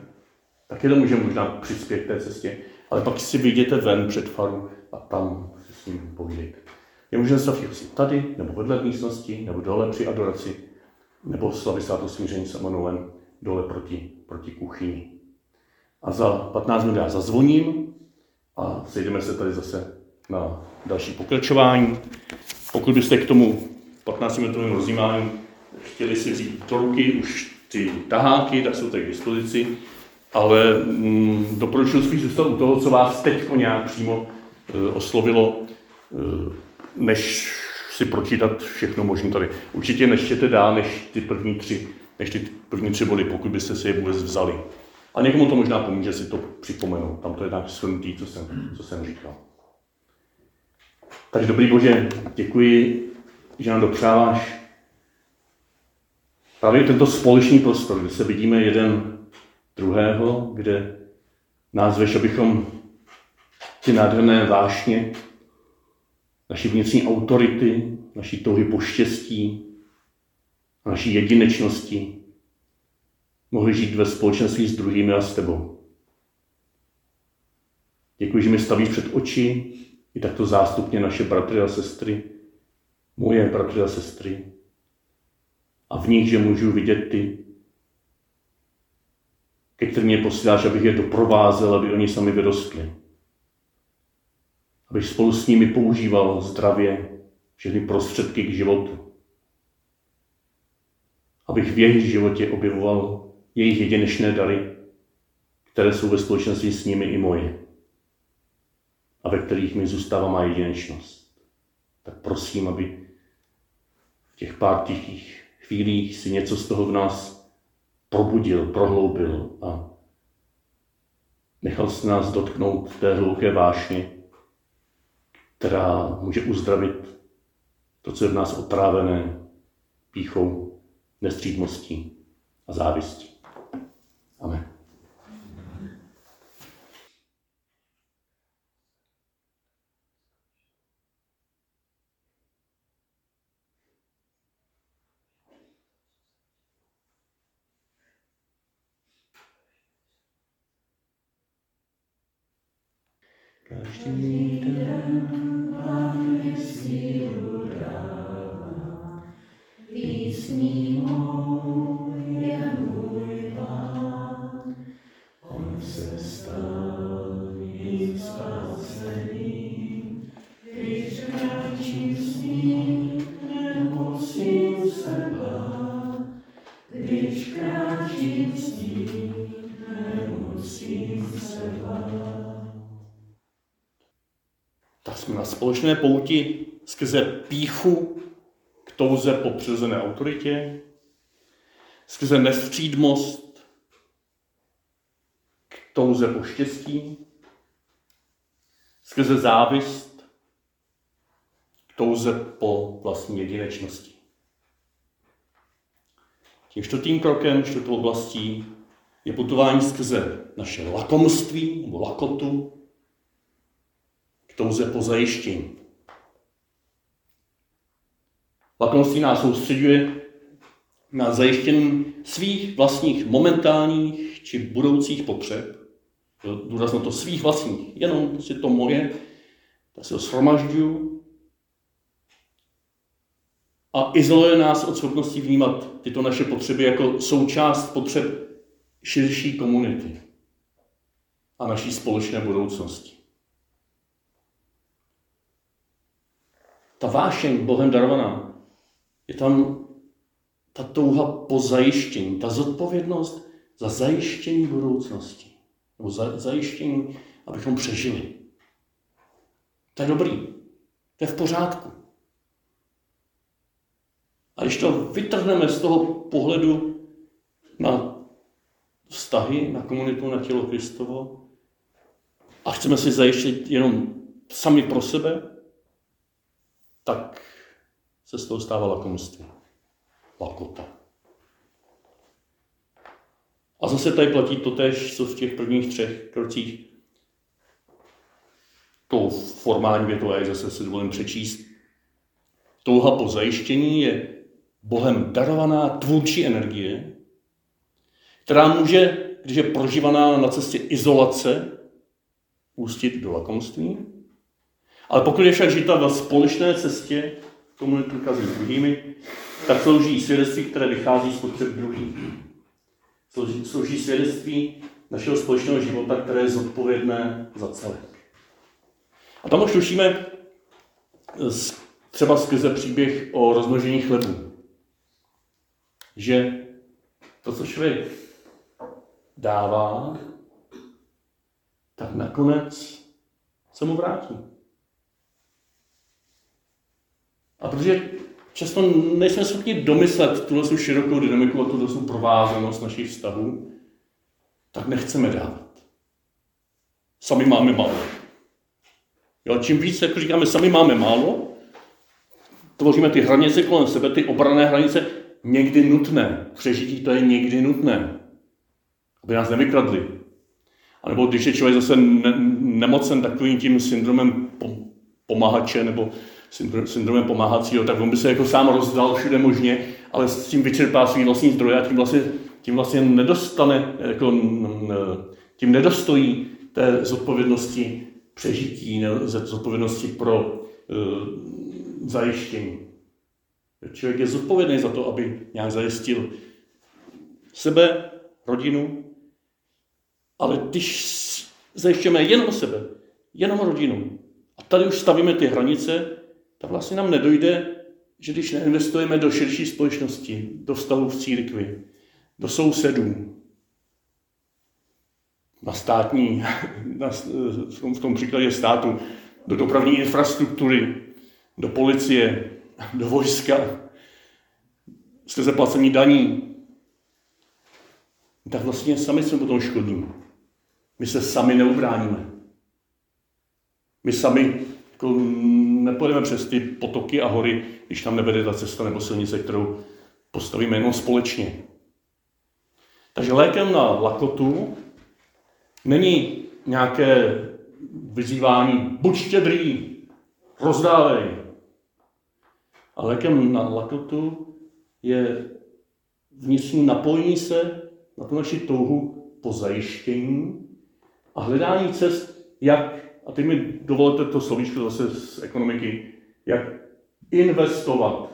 Taky to může možná přispět té cestě, ale pak si vyjděte ven před faru a tam si s ním povídejte. Je možné slavit si tady, nebo vedle místnosti, nebo dole při adoraci, nebo slavit sváto smíření s Emanuelem dole proti, proti kuchyni. A za 15 minut já zazvoním a sejdeme se tady zase na další pokračování. Pokud byste k tomu 15-minutovým rozjímání chtěli si vzít do ruky už ty taháky, tak jsou tady k dispozici, ale mm, doporučuji spíš zůstat u toho, co vás teď nějak přímo e, oslovilo, e, než si pročítat všechno možné tady. Určitě neštěte dál než ty první tři, než ty první tři body, pokud byste si je vůbec vzali. A někomu to možná pomůže si to připomenout. Tam to je tak shrnutý, co jsem, co jsem říkal. Takže dobrý Bože, děkuji, že nám dopřáváš právě tento společný prostor, kde se vidíme jeden druhého, kde nás veš, abychom ty nádherné vášně, naší vnitřní autority, naší touhy po štěstí, naší jedinečnosti mohli žít ve společenství s druhými a s tebou. Děkuji, že mi stavíš před oči i takto zástupně naše bratry a sestry, moje bratry a sestry, a v nich, že můžu vidět ty, ke kterým mě posíláš, abych je doprovázel, aby oni sami vyrostli. Abych spolu s nimi používal zdravě všechny prostředky k životu. Abych v jejich životě objevoval jejich jedinečné dary, které jsou ve společenství s nimi i moje a ve kterých mi zůstává má jedinečnost. Tak prosím, aby v těch pár tichých chvílích si něco z toho v nás probudil, prohloubil a nechal se nás dotknout té hluboké vášně, která může uzdravit to, co je v nás otrávené píchou, nestřídmostí a závistí. Amen. Každý den Pán mi sílu dává, písní mou společné pouti skrze píchu k touze po přirozené autoritě, skrze nestřídmost k touze po štěstí, skrze závist k touze po vlastní jedinečnosti. Tím čtvrtým krokem, čtvrtou oblastí je putování skrze naše lakomství nebo lakotu, k touze po zajištění. Lakomství nás soustředuje na zajištění svých vlastních momentálních či budoucích potřeb. Důrazno to svých vlastních, jenom si to moje, tak si ho shromažďuju a izoluje nás od schopnosti vnímat tyto naše potřeby jako součást potřeb širší komunity a naší společné budoucnosti. Ta vášeň Bohem darovaná, je tam ta touha po zajištění, ta zodpovědnost za zajištění budoucnosti. Nebo za, zajištění, abychom přežili. To je dobrý. To je v pořádku. A když to vytrhneme z toho pohledu na vztahy, na komunitu, na tělo Kristovo a chceme si zajištit jenom sami pro sebe, tak se z toho stává lakomství. Lakota. A zase tady platí to tež, co v těch prvních třech krocích. To formální větu, zase si dovolím přečíst. Touha po zajištění je Bohem darovaná tvůrčí energie, která může, když je prožívaná na cestě izolace, ústit do lakomství, Ale pokud je však žita ve společné cestě, komunikace s druhými, tak slouží svědectví, které vychází z potřeb druhých. Slouží, slouží svědectví našeho společného života, které je zodpovědné za celek. A tam už tušíme třeba skrze příběh o rozmnožení chlebu, že to, co člověk dává, tak nakonec se mu vrátí. A protože často nejsme schopni domyslet tuhle širokou dynamiku a tuhle provázanost našich vztahů, tak nechceme dávat. Sami máme málo. Jo, čím víc, jako říkáme, sami máme málo, tvoříme ty hranice kolem sebe, ty obrané hranice, někdy nutné. Přežití to je někdy nutné. Aby nás nevykradli. A nebo když je člověk zase ne- nemocen takovým tím syndromem pomáhače nebo syndromem pomáhacího, tak on by se jako sám rozdal všude možně, ale s tím vyčerpá svý vlastní zdroje a tím vlastně, tím vlastně nedostane, jako, tím nedostojí té zodpovědnosti přežití, zodpovědnosti pro uh, zajištění. Člověk je zodpovědný za to, aby nějak zajistil sebe, rodinu, ale když zajišťujeme jenom sebe, jenom rodinu, a tady už stavíme ty hranice, tak vlastně nám nedojde, že když neinvestujeme do širší společnosti, do vztahu v církvi, do sousedů, na státní, na, v tom příkladě státu, do dopravní infrastruktury, do policie, do vojska, jste zaplacení daní, tak vlastně sami jsme potom škodní. My se sami neubráníme. My sami jako nepojedeme přes ty potoky a hory, když tam nevede ta cesta nebo silnice, kterou postavíme jenom společně. Takže lékem na lakotu není nějaké vyzývání, buď štědrý, rozdávej. A lékem na lakotu je vnitřní napojení se na tu naši touhu po zajištění a hledání cest, jak, a ty mi dovolte to slovíčko zase z ekonomiky, jak investovat.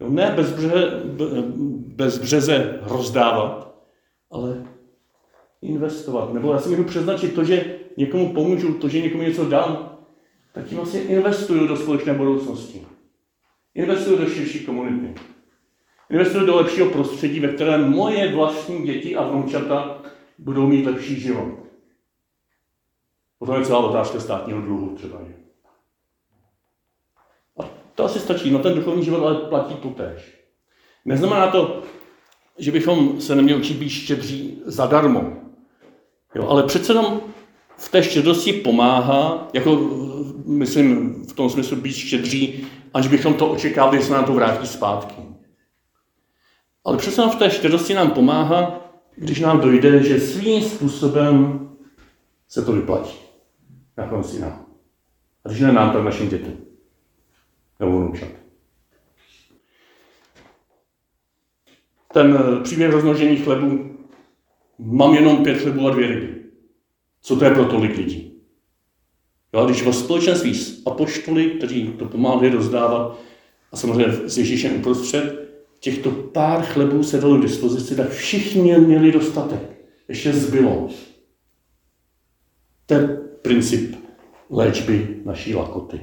No, ne bezbře, bezbřeze rozdávat, ale investovat. Nebo já si můžu přeznačit to, že někomu pomůžu, to, že někomu něco dám, tak tím vlastně investuju do společné budoucnosti. Investuju do širší komunity. Investuju do lepšího prostředí, ve kterém moje vlastní děti a vnoučata budou mít lepší život. Potom je celá otázka státního dluhu třeba. A to asi stačí. No ten duchovní život ale platí tež. Neznamená to, že bychom se neměli učit být štědří zadarmo. Jo, ale přece jenom v té štědrosti pomáhá, jako myslím v tom smyslu být štědří, až bychom to očekávali, že se nám to vrátí zpátky. Ale přece v té štědrosti nám pomáhá, když nám dojde, že svým způsobem se to vyplatí. Na konci nám. A když ne nám, tak našim dětem. Nebo vnoučat. Ten příběh rozmnožení chlebu mám jenom pět chlebů a dvě ryby. Co to je pro tolik lidí? Jo, když ve společenství s apoštoly, kteří to pomáhali rozdávat, a samozřejmě s Ježíšem uprostřed, těchto pár chlebů se dalo k dispozici, tak všichni měli dostatek. Ještě zbylo. Ten princip léčby naší lakoty.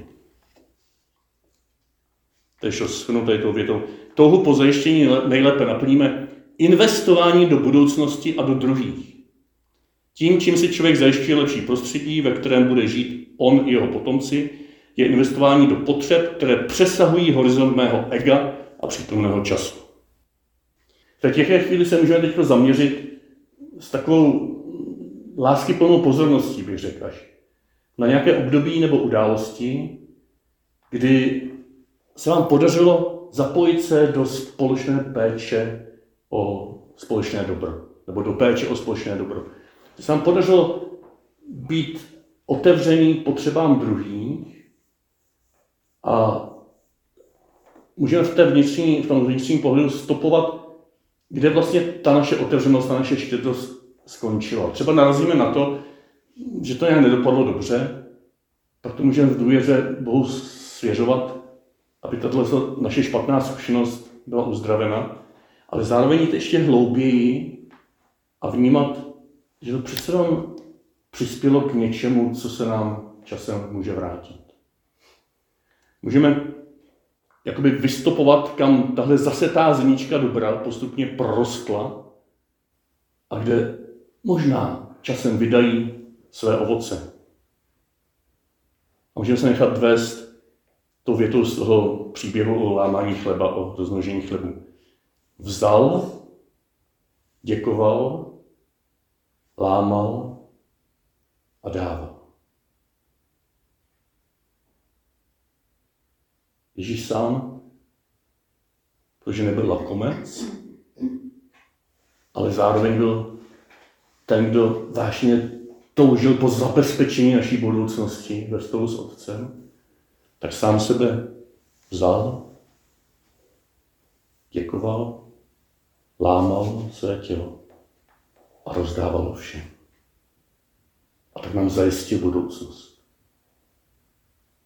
To schnu tady tou větou. Touhu po zajištění nejlépe naplníme investování do budoucnosti a do druhých. Tím, čím si člověk zajišťuje lepší prostředí, ve kterém bude žít on i jeho potomci, je investování do potřeb, které přesahují horizont mého ega a přítomného času. V jaké chvíli se můžeme teď zaměřit s takovou láskyplnou pozorností, bych řekl až, na nějaké období nebo události, kdy se vám podařilo zapojit se do společné péče o společné dobro, nebo do péče o společné dobro. Se vám podařilo být otevřený potřebám druhých a můžeme v, té vnitřní, v tom vnitřním pohledu stopovat, kde vlastně ta naše otevřenost, ta naše štědrost skončila. Třeba narazíme na to, že to nějak nedopadlo dobře, proto můžeme v důvěře Bohu svěřovat, aby tato naše špatná zkušenost byla uzdravena, ale zároveň jít ještě hlouběji a vnímat, že to přece jenom přispělo k něčemu, co se nám časem může vrátit. Můžeme jakoby vystopovat, kam tahle zasetá znička dobra postupně prorostla a kde možná časem vydají své ovoce. A můžeme se nechat vést tou větou z toho příběhu o lámání chleba, o rozmnožení chlebu. Vzal, děkoval, lámal a dával. Ježíš sám, protože nebyl lakomec, ale zároveň byl ten, kdo vážně toužil po zabezpečení naší budoucnosti ve stolu s Otcem, tak sám sebe vzal, děkoval, lámal své tělo a rozdával všem. A tak nám zajistil budoucnost.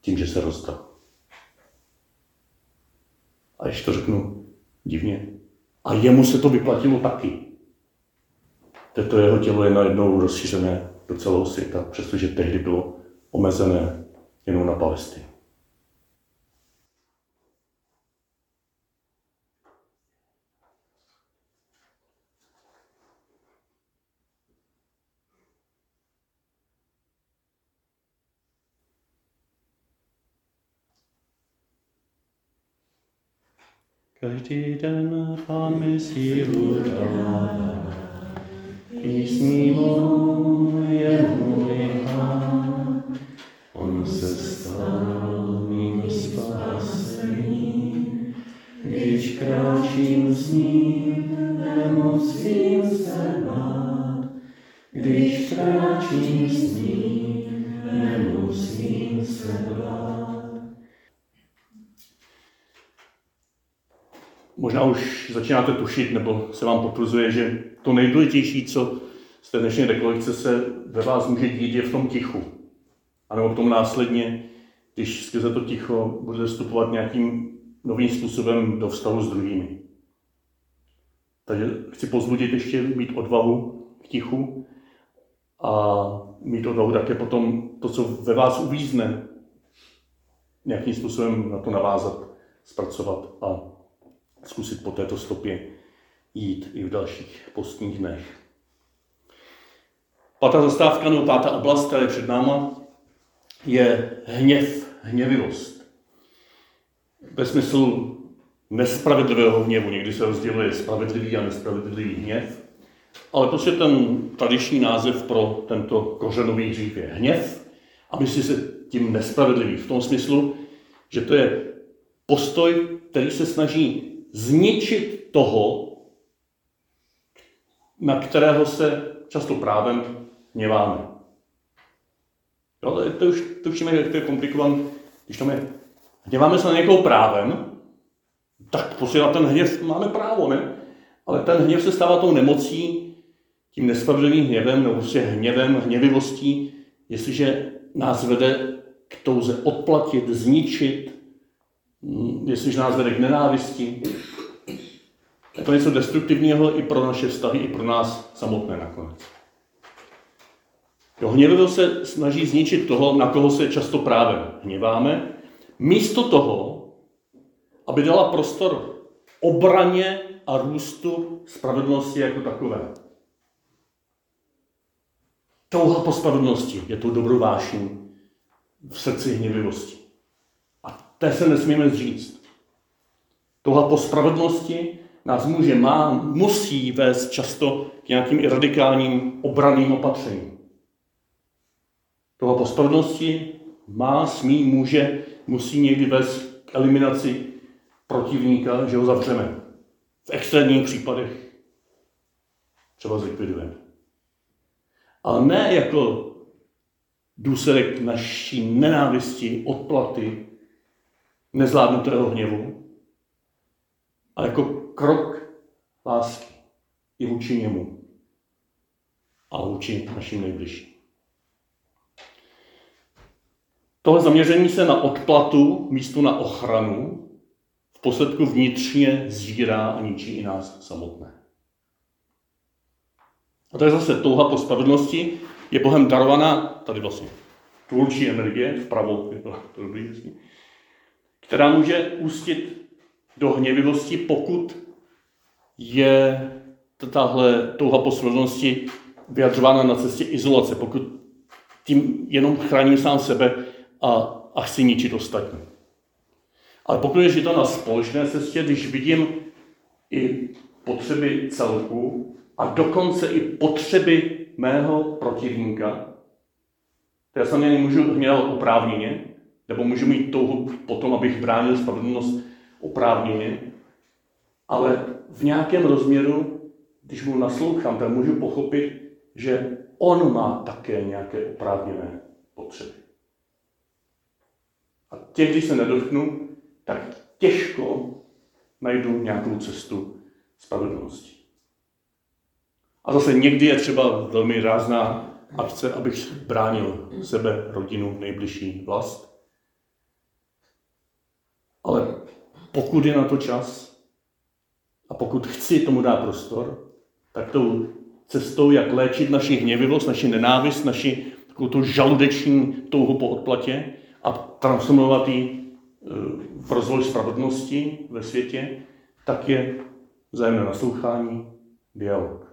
Tím, že se rozdal. A ještě to řeknu divně. A jemu se to vyplatilo taky. Toto jeho tělo je najednou rozšířené do celého světa, přestože tehdy bylo omezené jenom na Palestinu. Každý den Pán mi sílu dává, písní mou je můj Pán. On se stal mým spásením, když kráčím s ním, nemusím se bát. Když kráčím s ním, nemusím se bát. Možná už začínáte tušit, nebo se vám potvrzuje, že to nejdůležitější, co z té dnešní rekolekce se ve vás může dít, je v tom tichu. A nebo v tom následně, když skrze to ticho budete vstupovat nějakým novým způsobem do vztahu s druhými. Takže chci pozbudit ještě mít odvahu k tichu a mít odvahu také potom to, co ve vás uvízne, nějakým způsobem na to navázat, zpracovat a zkusit po této stopě jít i v dalších postních dnech. Pátá zastávka nebo pátá oblast, která je před náma, je hněv, hněvivost. Ve smyslu nespravedlivého hněvu. Někdy se rozděluje spravedlivý a nespravedlivý hněv. Ale prostě ten tradiční název pro tento kořenový hřích je hněv a myslí se tím nespravedlivý. V tom smyslu, že to je postoj, který se snaží zničit toho, na kterého se často právem hněváme. Jo, to, to už tušíme, jak to je komplikované. Když tam je, hněváme se na někoho právem, tak prostě na ten hněv máme právo, ne? Ale ten hněv se stává tou nemocí, tím nespravedlivým hněvem, nebo prostě hněvem, hněvivostí, jestliže nás vede k touze odplatit, zničit, hm, jestliže nás vede k nenávisti, je to něco destruktivního i pro naše vztahy, i pro nás samotné nakonec. Jo, hněvivost se snaží zničit toho, na koho se často právě hněváme, místo toho, aby dala prostor obraně a růstu spravedlnosti jako takové. Touha po spravedlnosti je to dobrou vášní v srdci hněvivosti. Té se nesmíme zříct. Touha po spravedlnosti nás může, má, musí vést často k nějakým i radikálním obraným opatřením. Toho po spravedlnosti má, smí, může, musí někdy vést k eliminaci protivníka, že ho zavřeme. V extrémních případech třeba zlikvidujeme. Ale ne jako důsledek naší nenávisti, odplaty, nezvládnutého hněvu, ale jako krok lásky i vůči němu. A vůči našim nejbližším. tohle zaměření se na odplatu místo na ochranu v posledku vnitřně zírá a ničí i nás samotné. A to je zase touha po spravedlnosti, je Bohem darovaná, tady vlastně. Tvůrčí energie, vpravo je to, to dobrý, jasný, která může ústit do hněvivosti, pokud je tahle touha po vyjadřována na cestě izolace, pokud tím jenom chráním sám sebe a, a chci ničit ostatní. Ale pokud je to na společné cestě, když vidím i potřeby celku a dokonce i potřeby mého protivníka, to já se nemůžu hněvat oprávněně, nebo můžu mít touhu potom, abych bránil spravedlnost oprávněně, ale v nějakém rozměru, když mu naslouchám, tak můžu pochopit, že on má také nějaké oprávněné potřeby. A těch, když se nedotknu, tak těžko najdu nějakou cestu spravedlnosti. A zase někdy je třeba velmi rázná akce, abych bránil sebe, rodinu, nejbližší vlast. Ale pokud je na to čas a pokud chci tomu dát prostor, tak tou cestou, jak léčit naši hněvivost, naši nenávist, naši takovou tu žaludeční touhu po odplatě a transformovat ji e, v rozvoj spravedlnosti ve světě, tak je vzájemné naslouchání, dialog.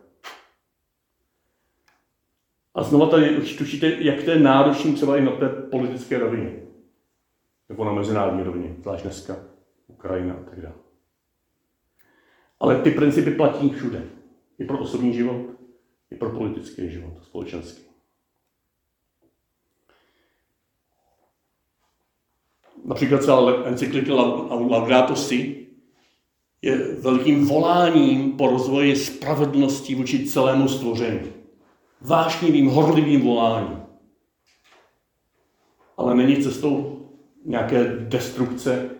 A znova tady už tušíte, jak to je náročný třeba i na té politické rovině. Nebo na mezinárodní rovině, zvlášť dneska, Ukrajina a tak dále. Ale ty principy platí všude. I pro osobní život, i pro politický život, společenský. Například celá encyklika Laudato Si je velkým voláním po rozvoji spravedlnosti vůči celému stvoření. Vášnivým, horlivým voláním. Ale není cestou nějaké destrukce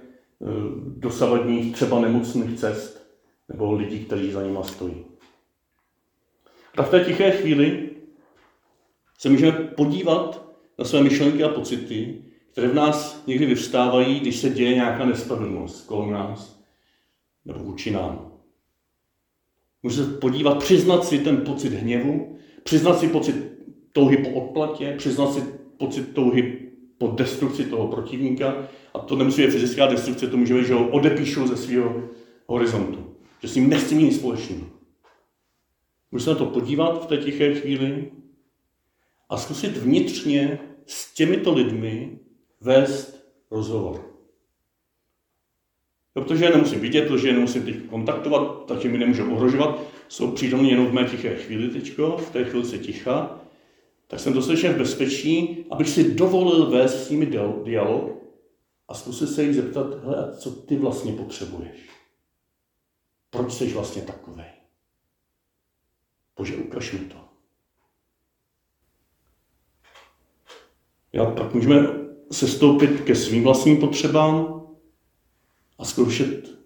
dosavadních třeba nemocných cest nebo lidí, kteří za nima stojí. A v té tiché chvíli se můžeme podívat na své myšlenky a pocity, které v nás někdy vyvstávají, když se děje nějaká nespravedlnost kolem nás nebo vůči nám. Můžeme se podívat, přiznat si ten pocit hněvu, přiznat si pocit touhy po odplatě, přiznat si pocit touhy po destrukci toho protivníka. A to nemusí být fyzická destrukce, to může být, že ho odepíšu ze svého horizontu. Že s ním nechci mít nic společného. Můžu se na to podívat v té tiché chvíli a zkusit vnitřně s těmito lidmi vést rozhovor. Protože je nemusím vidět, protože je nemusím teď kontaktovat, takže mi nemůžu ohrožovat, jsou přítomní jenom v mé tiché chvíli teďko, v té chvíli se ticha, tak jsem dostatečně v bezpečí, abych si dovolil vést s nimi dialog a zkusit se jich zeptat, hele, a co ty vlastně potřebuješ? Proč jsi vlastně takový? Bože, ukaž mi to. Já pak můžeme sestoupit ke svým vlastním potřebám a zkoušet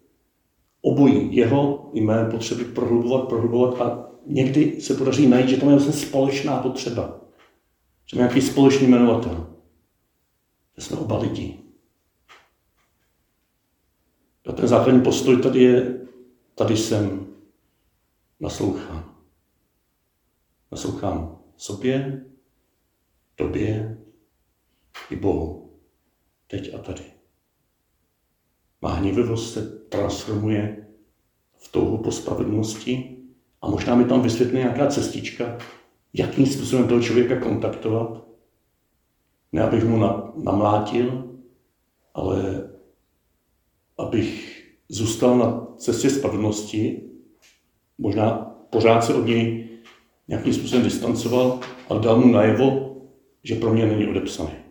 obojí, jeho i mé potřeby prohlubovat, prohlubovat a někdy se podaří najít, že tam je vlastně společná potřeba. Že nějaký společný jmenovatel. Že jsme oba lidi. A ten základní postoj tady je, tady jsem, naslouchám. Naslouchám sobě, tobě i Bohu. Teď a tady. Má hnivivost se transformuje v touhu po spravedlnosti a možná mi tam vysvětlí nějaká cestička, jakým způsobem toho člověka kontaktovat. Ne, abych mu namlátil, ale abych zůstal na cestě spravedlnosti, možná pořád se od něj nějakým způsobem distancoval a dal mu najevo, že pro mě není odepsaný.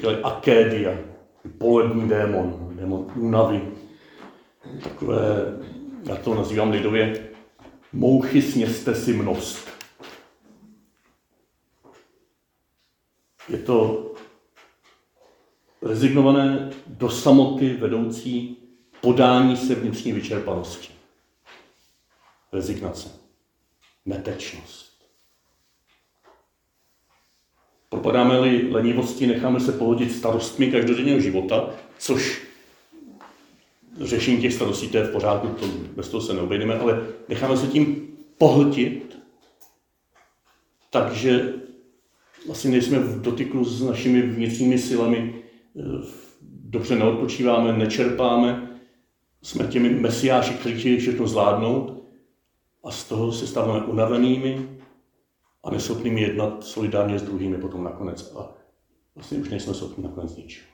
Říkali akédia, polední démon, démon únavy. Takové, já to nazývám lidově, mouchy sněste si mnost. Je to rezignované do samoty vedoucí podání se vnitřní vyčerpanosti. Rezignace. Netečnost. Propadáme-li lenivosti, necháme se pohodit starostmi každodenního života, což řešení těch starostí, to je v pořádku, to, bez toho se neobejdeme, ale necháme se tím pohltit, takže vlastně nejsme v dotyku s našimi vnitřními silami, dobře neodpočíváme, nečerpáme, jsme těmi mesiáši, kteří chtějí všechno zvládnout a z toho se stáváme unavenými a neschopnými jednat solidárně s druhými potom nakonec a vlastně už nejsme schopni nakonec ničeho.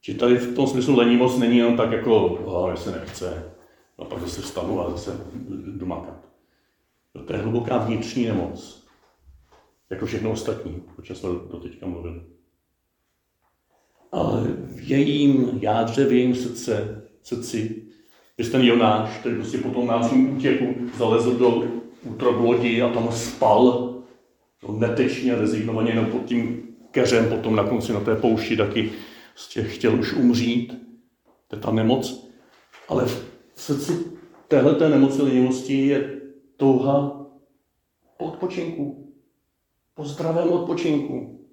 Či tady v tom smyslu lenivost není jenom tak jako, ale se nechce, a pak zase vstanu a zase jdu makat. To je hluboká vnitřní nemoc, jako všechno ostatní, o čem jsme do teďka mluvili. Ale v jejím jádře, v jejím srdce, srdci, je ten Jonáš, který prostě po tom nácím útěku zalezl do útrob lodi a tam spal, netečně, rezignovaně, jenom pod tím keřem, potom na konci na té poušti taky chtěl už umřít. To je ta nemoc. Ale v srdci téhleté nemoci lenivosti je touha po odpočinku, po zdravém odpočinku,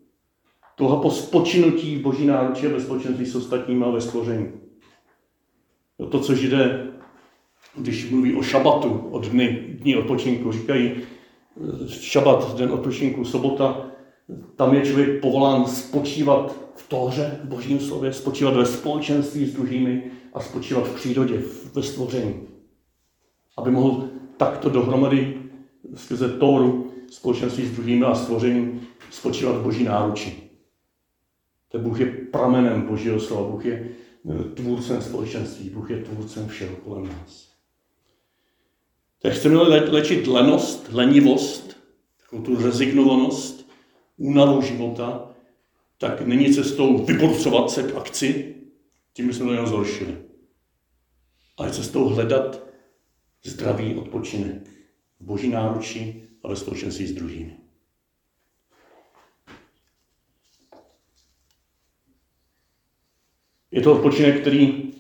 touha po spočinutí v boží náruči a ve společenství s ostatními a ve stvoření. To, co židé, když mluví o šabatu, od dny, dní odpočinku, říkají šabat, den odpočinku, sobota, tam je člověk povolán spočívat v tóře, v božím slově, spočívat ve společenství s druhými a spočívat v přírodě, ve stvoření. Aby mohl takto dohromady skrze tóru, společenství s druhými a stvořením spočívat v boží náruči. Ten Bůh je pramenem Božího slova, Bůh je eh, tvůrcem společenství, Bůh je tvůrcem všeho kolem nás. Tak chceme léčit lenost, lenivost, takovou tu rezignovanost, únavu života, tak není cestou vyborcovat se k akci, tím bychom to jenom zhoršili. Ale cestou hledat zdravý odpočinek v boží náruči a ve společenství s druhými. Je to odpočinek, který,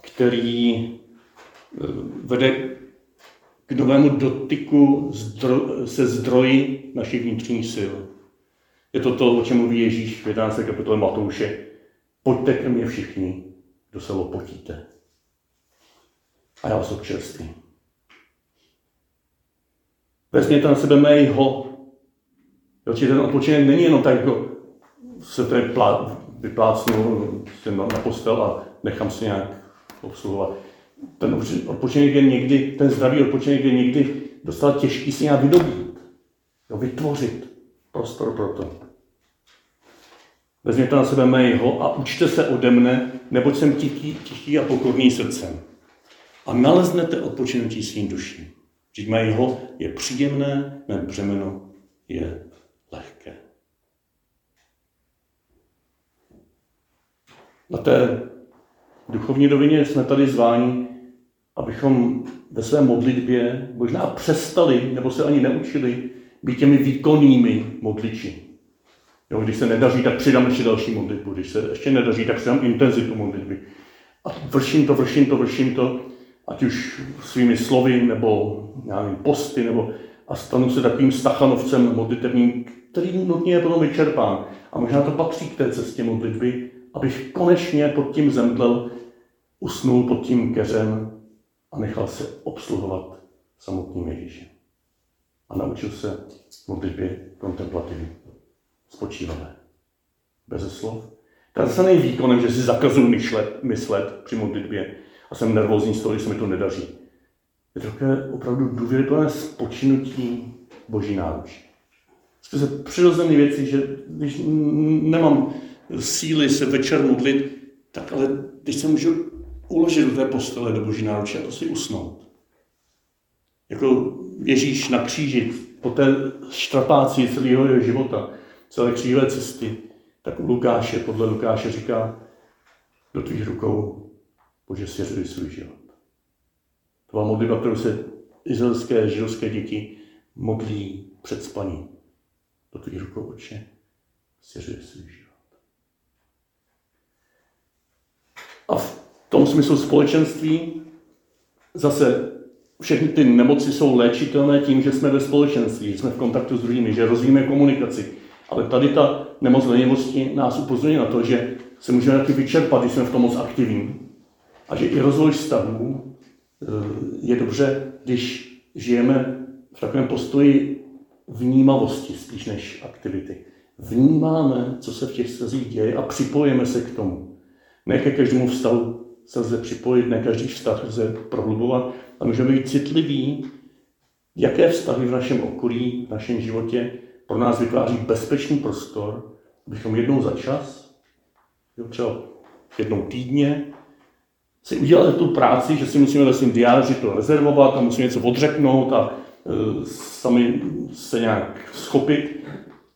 který eh, vede k novému dotyku se zdroji našich vnitřních sil. Je to to, o čem mluví Ježíš v 11. kapitole Matouše. Pojďte ke mně všichni, kdo se lopotíte. A já vás občerstvím. Vezměte na sebe mého. Jo, ten odpočinek není jenom tak, jako se tady plá, vyplácnu na, postel a nechám si nějak obsluhovat. Ten odpočinek je někdy, ten zdravý odpočinek je někdy dostat těžký si nějak vydobít, jo, vytvořit prostor pro to. Vezměte na sebe mého a učte se ode mne, neboť jsem tichý, tichý a pokorný srdcem. A naleznete odpočinutí svým duším. Vždyť mého je příjemné, mé břemeno je lehké. Na té duchovní rovině jsme tady zváni, abychom ve své modlitbě možná přestali, nebo se ani neučili, být těmi výkonnými modliči. Jo, když se nedaří, tak přidám ještě další modlitbu. Když se ještě nedaří, tak přidám intenzitu modlitby. A vrším to, vrším to, vrším to, ať už svými slovy, nebo já nevím, posty, nebo a stanu se takovým stachanovcem modlitevním, který nutně je potom vyčerpán. A možná to patří k té cestě modlitby, abych konečně pod tím zemdlel, usnul pod tím keřem a nechal se obsluhovat samotným Ježíšem. a naučil se modlitbě kontemplativní, spočívané, bez slov. To zase není výkonem, že si zakazuju myšlet, myslet při modlitbě a jsem nervózní z toho, že se mi to nedaří. Je to takové opravdu důvěryplné spočinutí Boží náručí. Skrze přirozené věci, že když nemám síly se večer modlit, tak ale když se můžu uložit do té postele do Boží náruče a to si usnout. Jako Ježíš na kříži, po té štrapáci celého jeho života, celé křížové cesty, tak u Lukáše, podle Lukáše říká, do tvých rukou, Bože, svěřuji svůj život. To byla modlitba, kterou se izraelské židovské děti modlí před spaním. Do tvých rukou, oče, svěřuji svůj život. A v tom smyslu společenství zase všechny ty nemoci jsou léčitelné tím, že jsme ve společenství, že jsme v kontaktu s druhými, že rozvíjíme komunikaci. Ale tady ta nemoc lenivosti nás upozorňuje na to, že se můžeme taky vyčerpat, když jsme v tom moc aktivní. A že i rozvoj stavů eh, je dobře, když žijeme v takovém postoji vnímavosti spíš než aktivity. Vnímáme, co se v těch vztazích děje a připojíme se k tomu. Ne ke každému vztahu se lze připojit, ne každý vztah lze prohlubovat, a můžeme být citliví, jaké vztahy v našem okolí, v našem životě pro nás vytváří bezpečný prostor, abychom jednou za čas, jo, třeba jednou týdně, si udělali tu práci, že si musíme ve svém diáři to rezervovat a musíme něco odřeknout a e, sami se nějak schopit.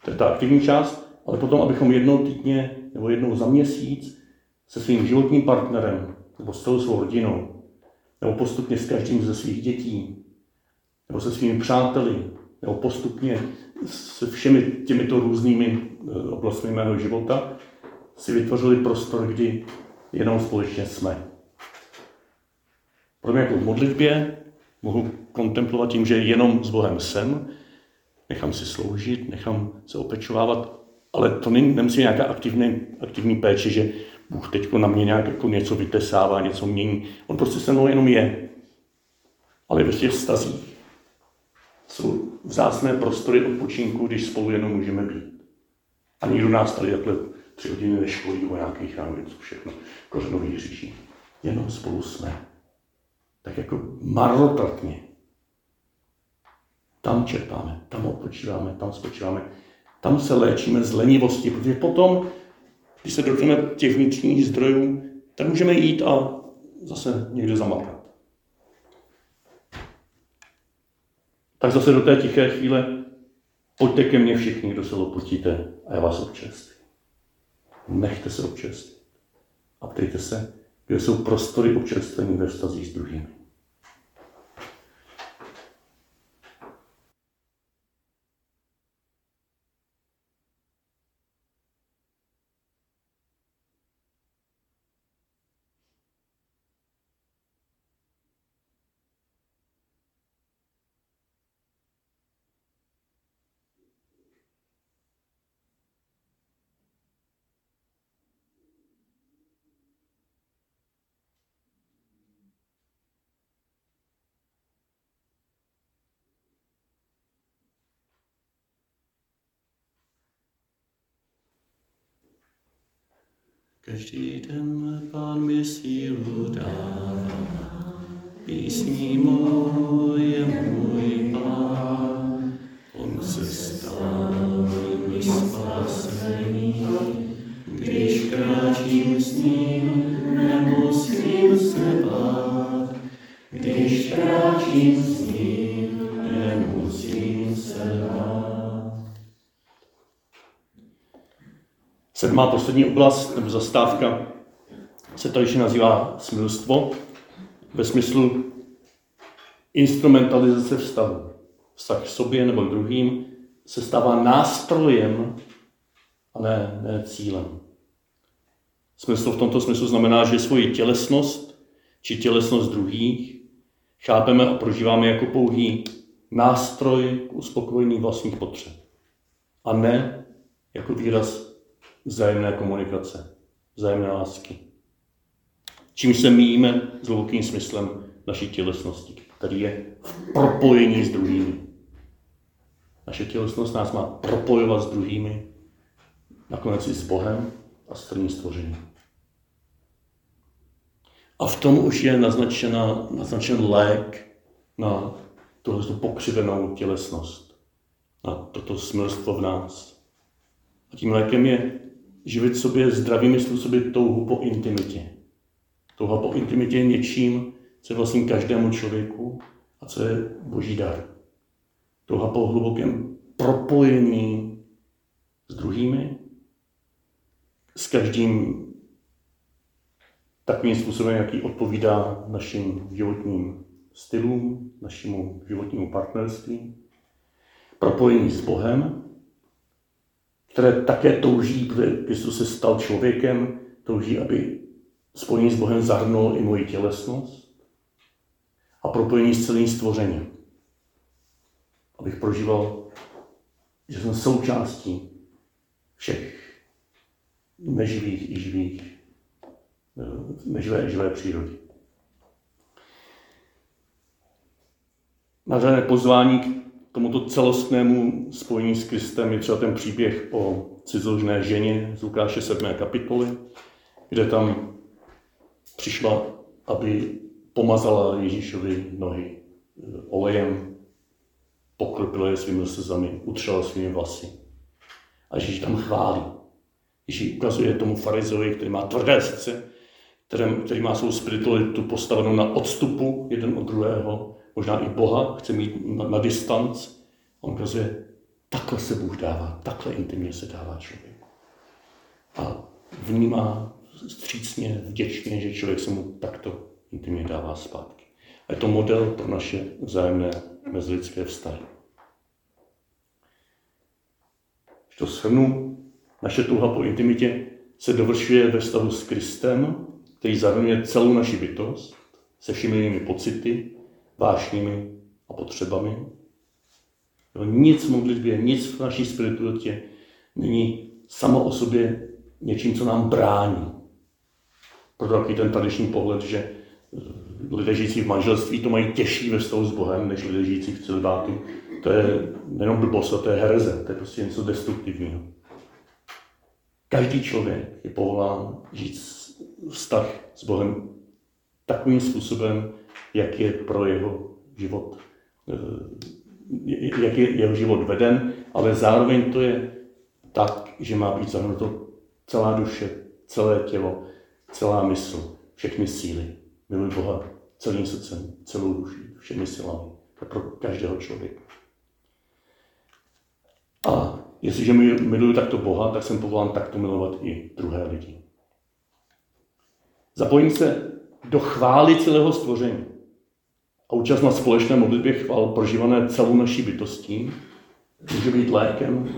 To je ta aktivní část. Ale potom, abychom jednou týdně nebo jednou za měsíc se svým životním partnerem nebo s celou svou rodinou nebo postupně s každým ze svých dětí, nebo se svými přáteli, nebo postupně se všemi těmito různými eh, oblastmi mého života, si vytvořili prostor, kdy jenom společně jsme. Pro mě jako v modlitbě mohu kontemplovat tím, že jenom s Bohem jsem, nechám si sloužit, nechám se opečovávat, ale to není, nemusí nějaká aktivní, aktivní péče, že Bůh teď na mě nějak jako něco vytesává, něco mění. On prostě se mnou jenom je. Ale v těch vztazích jsou vzácné prostory odpočinku, když spolu jenom můžeme být. A nikdo nás tady takhle tři hodiny neškolí o nějakých já co všechno, kořenový říší. Jenom spolu jsme. Tak jako marnotratně. Tam čerpáme, tam odpočíváme, tam spočíváme, tam se léčíme z lenivosti, protože potom když se dotkneme těch vnitřních zdrojů, tak můžeme jít a zase někde zamakat. Tak zase do té tiché chvíle pojďte ke mně všichni, kdo se lopotíte a já vás občerstvím. Nechte se občerstvit. A ptejte se, kde jsou prostory občerstvení ve vztazích s druhými. Každý den Pán mi sílu dává, písní moje můj Pán. On se stal mi spasení, když kráčím s ním, nemusím se bát. Když kráčím s Sedmá poslední oblast, nebo zastávka, se ještě nazývá smilstvo, ve smyslu instrumentalizace vztahu. Vztah k sobě nebo k druhým se stává nástrojem a ne, ne cílem. Smysl v tomto smyslu znamená, že svoji tělesnost či tělesnost druhých chápeme a prožíváme jako pouhý nástroj k uspokojení vlastních potřeb. A ne jako výraz vzájemné komunikace, vzájemné lásky. Čím se míjíme s hlubokým smyslem naší tělesnosti, který je v propojení s druhými. Naše tělesnost nás má propojovat s druhými, nakonec i s Bohem a s celým stvořením. A v tom už je naznačena, naznačen lék na tuhle pokřivenou tělesnost, na toto smilstvo v nás. A tím lékem je živit sobě zdravými způsoby touhu po intimitě. Touha po intimitě je něčím, co je vlastně každému člověku a co je boží dar. Touha po hlubokém propojení s druhými, s každým takovým způsobem, jaký odpovídá našim životním stylům, našemu životnímu partnerství, propojení s Bohem, které také touží, protože Kristus se stal člověkem, touží, aby spojení s Bohem zahrnulo i moji tělesnost a propojení s celým stvořením. Abych prožíval, že jsem součástí všech neživých i živých, neživé, živé přírody. Na pozvání tomuto celostnému spojení s Kristem je třeba ten příběh o cizoložné ženě z Lukáše 7. kapitoly, kde tam přišla, aby pomazala Ježíšovi nohy eh, olejem, pokropila je svými slzami, utřela svými vlasy. A Ježíš tam chválí. Ježíš ukazuje tomu farizovi, který má tvrdé srdce, který, který má svou spiritualitu postavenou na odstupu jeden od druhého, možná i Boha, chce mít na, na distanc. On ukazuje, takhle se Bůh dává, takhle intimně se dává člověk. A vnímá střícně, vděčně, že člověk se mu takto intimně dává zpátky. A je to model pro naše vzájemné mezilidské vztahy. Když to shrnu, naše touha po intimitě se dovršuje ve vztahu s Kristem, který zahrnuje celou naši bytost se všemi jejími pocity, vášními a potřebami. Nic v modlitbě, nic v naší spiritualitě není samo o sobě něčím, co nám brání. Proto takový ten tradiční pohled, že eh, lidé žijící v manželství to mají těžší ve vztahu s Bohem, než lidé žijící v celibátu. To je nejenom blbost, to je hereze, to je prostě něco destruktivního. Každý člověk je povolán žít vztah s Bohem takovým způsobem, jak je pro jeho život, eh, jak je jeho život veden, ale zároveň to je tak, že má být zahrnuto celá duše, celé tělo, celá mysl, všechny síly. Miluj Boha celým srdcem, celou duší, všemi silami. Pro každého člověka. A jestliže miluju takto Boha, tak jsem povolán takto milovat i druhé lidi. Zapojím se do chvály celého stvoření a účast na společné modlitbě chval prožívané celou naší bytostí může být lékem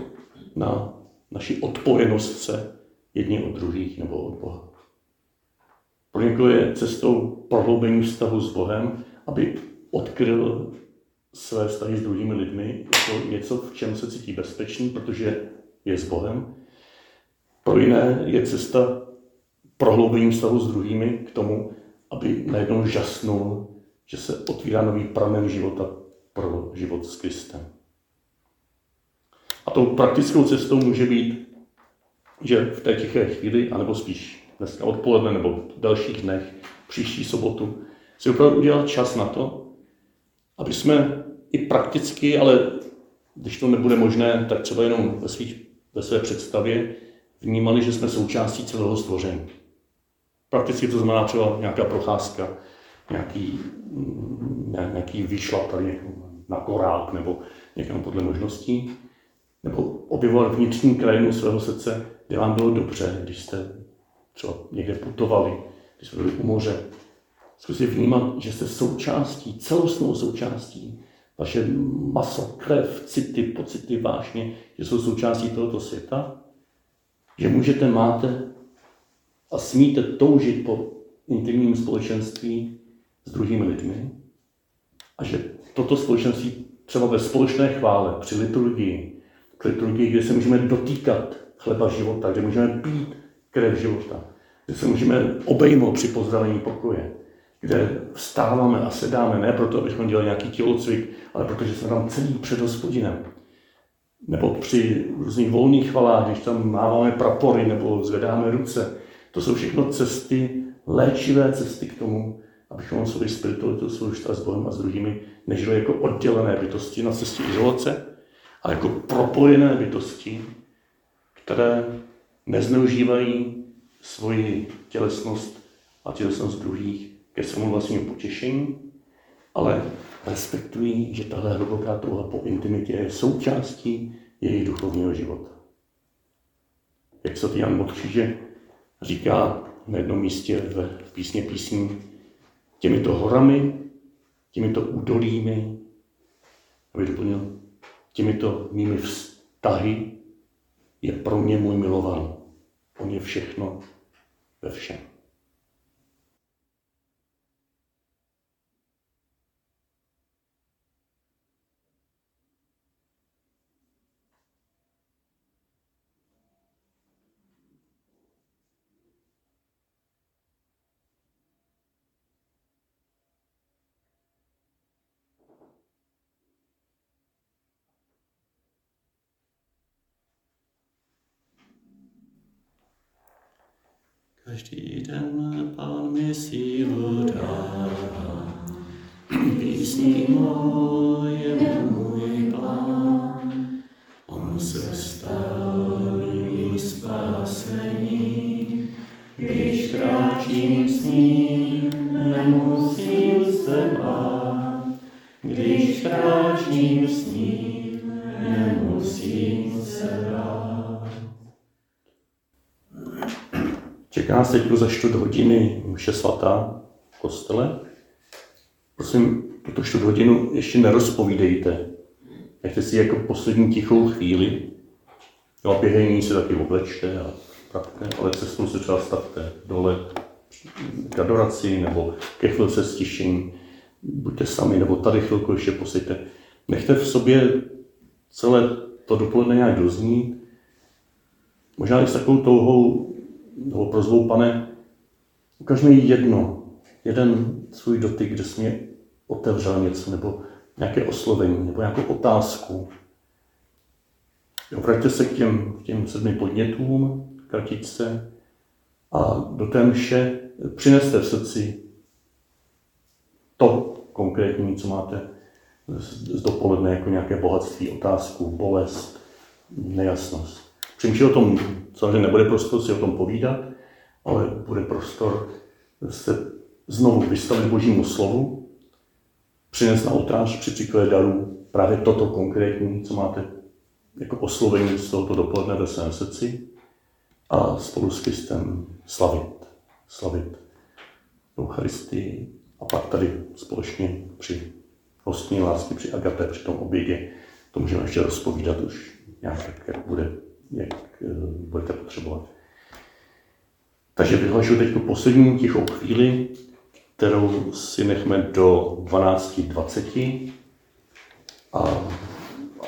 na naši odpojenost se jedni od druhých nebo od Boha. Pro někoho je cestou prohloubení vztahu s Bohem, aby odkryl své vztahy s druhými lidmi jako něco, v čem se cítí bezpečný, protože je s Bohem. Pro jiné je cesta prohloubením vztahu s druhými k tomu, aby najednou žasnul, že se otvírá nový pramen života pro život s Kristem. A tou praktickou cestou může být, že v té tiché chvíli, anebo spíš dneska odpoledne nebo v dalších dnech, příští sobotu, si opravdu udělat čas na to, aby jsme i prakticky, ale když to nebude možné, tak třeba jenom ve, svých, ve své představě vnímali, že jsme součástí celého stvoření. Prakticky to znamená třeba nějaká procházka, nějaký, mm, nějaký výšlap tady na korák nebo někam podle možností, nebo objevovat vnitřní krajinu svého srdce, kde vám bylo dobře, když jste třeba někde putovali, když jste byli u moře. Zkusit vnímat, že jste součástí, celostnou součástí. Vaše maso, krev, city, pocity, vášně, že jsou součástí tohoto světa. Že můžete, máte a smíte toužit po intimním společenství s druhými lidmi a že toto společenství třeba ve společné chvále, při liturgii, k liturgii, kde se můžeme dotýkat chleba života, kde můžeme pít krev života, kde se můžeme obejmout při pozdravení pokoje, kde vstáváme a sedáme ne proto, abychom dělali nějaký tělocvik, ale protože jsme tam celý před hospodinem. nebo při různých volných chvalách, když tam máváme prapory nebo zvedáme ruce. To jsou všechno cesty, léčivé cesty k tomu, abychom svoji spiritualitu, svou s Bohem a s druhými nežili jako oddělené bytosti na cestě izolace, ale jako propojené bytosti, které nezneužívají svoji tělesnost a tělesnost druhých ke svému vlastnímu potěšení, ale respektují, že tahle hluboká touha po intimitě je součástí jejich duchovního života. Jak se Jan od Kříže říká na jednom místě v písně písní, těmito horami, těmito údolími, aby doplnil, těmito mými vztahy je pro mě můj milovaný. On je všechno ve všem. Každý den Pán mi sílu dává, písní můj nás teď za čtvrt hodiny mše svatá v kostele. Prosím, tuto čtvrt hodinu ještě nerozpovídejte. Nechte si jako poslední tichou chvíli. Jo, a běhejní se taky oblečte a pravte, ale cestou se třeba stavte dole k adoraci nebo ke chvilce stišení. Buďte sami, nebo tady chvilku ještě posyte. Nechte v sobě celé to dopoledne nějak doznít. Možná i s takovou touhou nebo prozbou, pane, ukaž mi jedno, jeden svůj dotyk, kde jsi mě otevřel něco, nebo nějaké oslovení, nebo nějakou otázku. Vraťte se k těm, k těm sedmi podnětům, kratičce, a do té mše přineste v srdci to konkrétní, co máte z dopoledne jako nějaké bohatství, otázku, bolest, nejasnost. Přemýšlí o tom, samozřejmě nebude prostor si o tom povídat, ale bude prostor se znovu vystavit Božímu slovu, přinést na oltář při příkladě darů právě toto konkrétní, co máte jako oslovení z tohoto dopoledne ve svém srdci a spolu s Kristem slavit, slavit Eucharistii a pak tady společně při hostní lásky, při agate, při tom obědě, to můžeme ještě rozpovídat už nějak, jak bude jak eh, budete potřebovat. Takže vyhlašu teď poslední tichou chvíli, kterou si nechme do 12.20 a,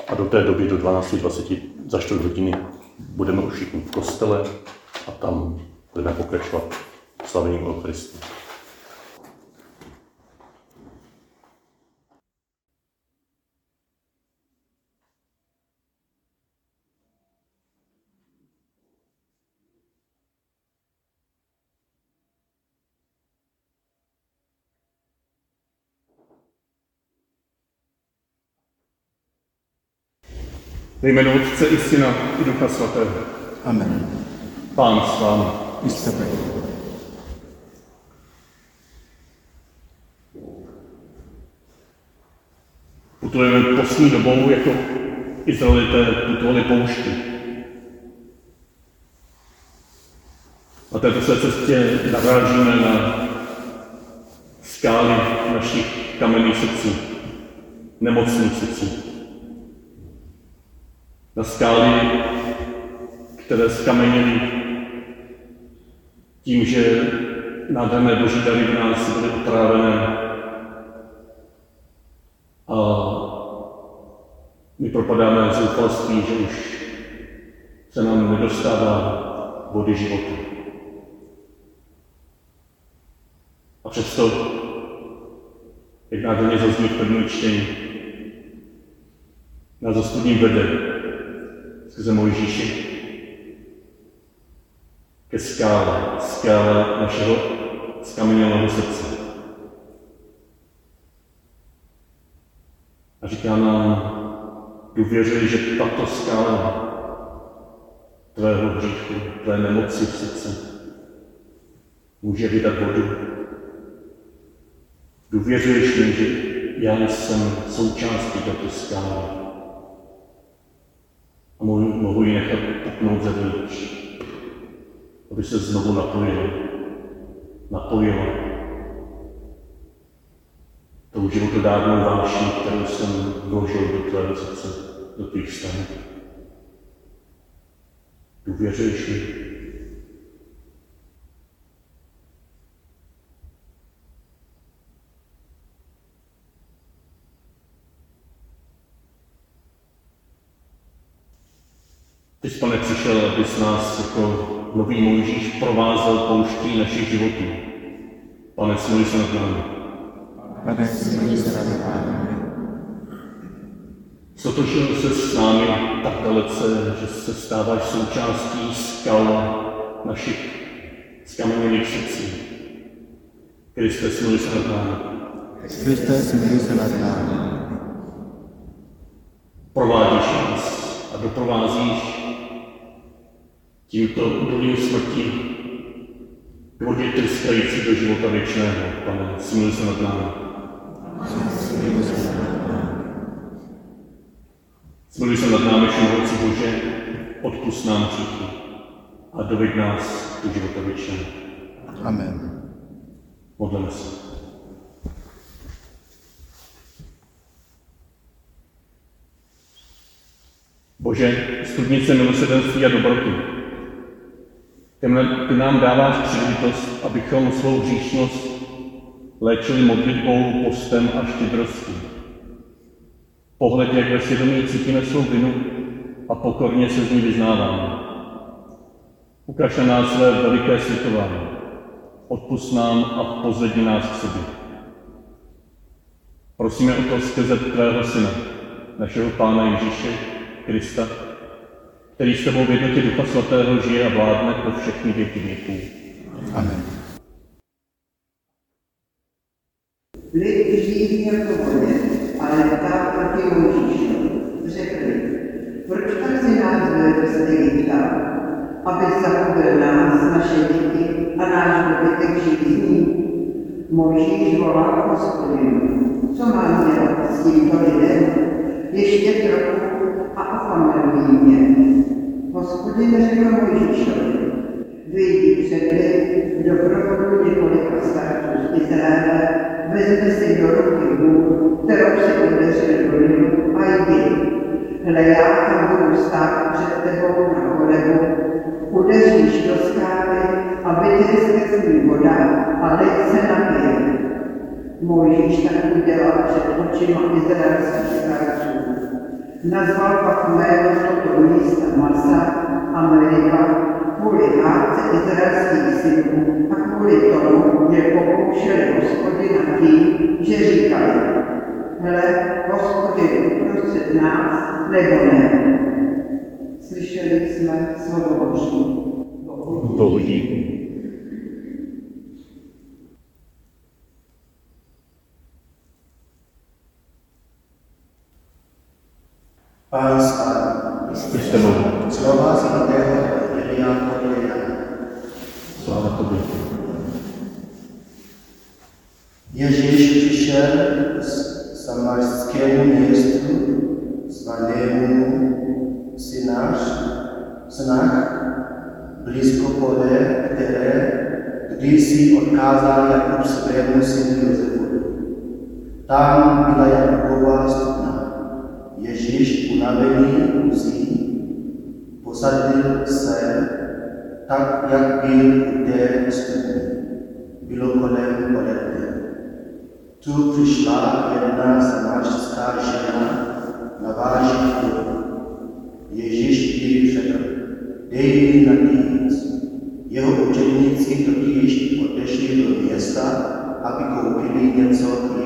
a do té doby do 12.20 za 4 hodiny budeme už všichni v kostele a tam budeme pokračovat slavením Eucharistii. Ve jménu Otce i Syna i Ducha Svatého. Amen. Pán s vámi. Jste Putujeme poslední dobou jako Izraelité putovali poušti. Na této své cestě narážíme na skály našich kamenných srdcí, nemocných srdcí na skály, které skameněly tím, že nádherné boží dary v nás byly otrávené. A my propadáme zoufalství, že už se nám nedostává vody života. A přesto, jak nádherně zazní v prvním čtení, nás za vede skrze Mojžíši ke skále, skále našeho skameněného srdce. A říká nám, důvěřuji, že tato skála tvého hříchu, tvé nemoci v srdce může vydat vodu. Důvěřuješ mi, že já jsem součástí této skály a mohu, mohu ji nechat puknout zevnitř, aby se znovu napojil, napojila tou životodárnou vášní, kterou jsem vložil do tvého srdce, do tvých vztahů. Důvěřuješ mi? Ty jsi, pane, přišel, abys nás jako nový Mojžíš provázel pouští našich životů. Pane, smluj se nad námi. Pane, smluj se nad námi. Sotočil se s námi tak dalece, že se stáváš součástí skal našich skameněných srdcí. Kriste, smluj se nad námi. Kriste, smluj se nad námi. Provádíš nás a doprovázíš tímto údolím smrti vodě tryskající do života věčného. Pane, smluj se nad námi. Smluj se nad námi, všemohoucí Bože, odpust nám hříchy a doveď nás do života věčného. Amen. Modleme se. Bože, studnice milosedenství a dobroty, ty nám dáváš příležitost, abychom svou hříšnost léčili modlitbou, postem a štědrostí. Pohled, jak ve svědomí cítíme svou vinu a pokorně se z ní vyznáváme. Ukaž na nás své veliké světování. Odpust nám a pozvedni nás k sobě. Prosíme o to skrze Tvého Syna, našeho Pána Ježíše Krista, který s tebou v jednotě Ducha Svatého žije a vládne po všechny věky věků. Amen. Lid žijí jako vodě, ale ptá proti Mojžíšovi. Řekli, proč tak si nás vedl z Egypta, aby zachobil nás, naše děti a náš dobytek žízní? Mojžíš volá hospodinu. Co mám dělat s tímto lidem? Ještě trochu a ofamelují mě. Hospodin řekl Mojžíšovi, vyjdi před lid v doprovodu několika starců z Izraele, vezme si do ruky hůl, kterou si udeřil do lidu a jdi. Hle, já tam budu stát před tebou na kolebu, udeříš do skály a vytryske z ní voda a lid se napije. Mojžíš tak udělal před očima izraelských starců. Nazval pak jméno toto místa Masa a Meriba kvůli hádce izraelských synů a kvůli tomu, že pokoušeli hospodina tím, že říkali, hele, hospodin uprostřed nás, nebo ne. Slyšeli jsme slovo Boží. Bohu díky. Pán s vámi. S tebou. Slova svatého Evangelia podle Jana. Sláva tobě. Ježíš přišel z samarskému městu zvanému Sináš, Sinách, blízko pole, které kdysi odkázal Jakub svému synu Josefu. Tam byla Jakubova studna. Ježíš unavený uzí, posadil se tak, jak byl u té. Bylo kolem poledne. Tu přišla jedna samařská žena navážit vodu. Ježíš jí řekl, dej mi napít. Jeho učeníci totiž odešli do města, aby koupili něco k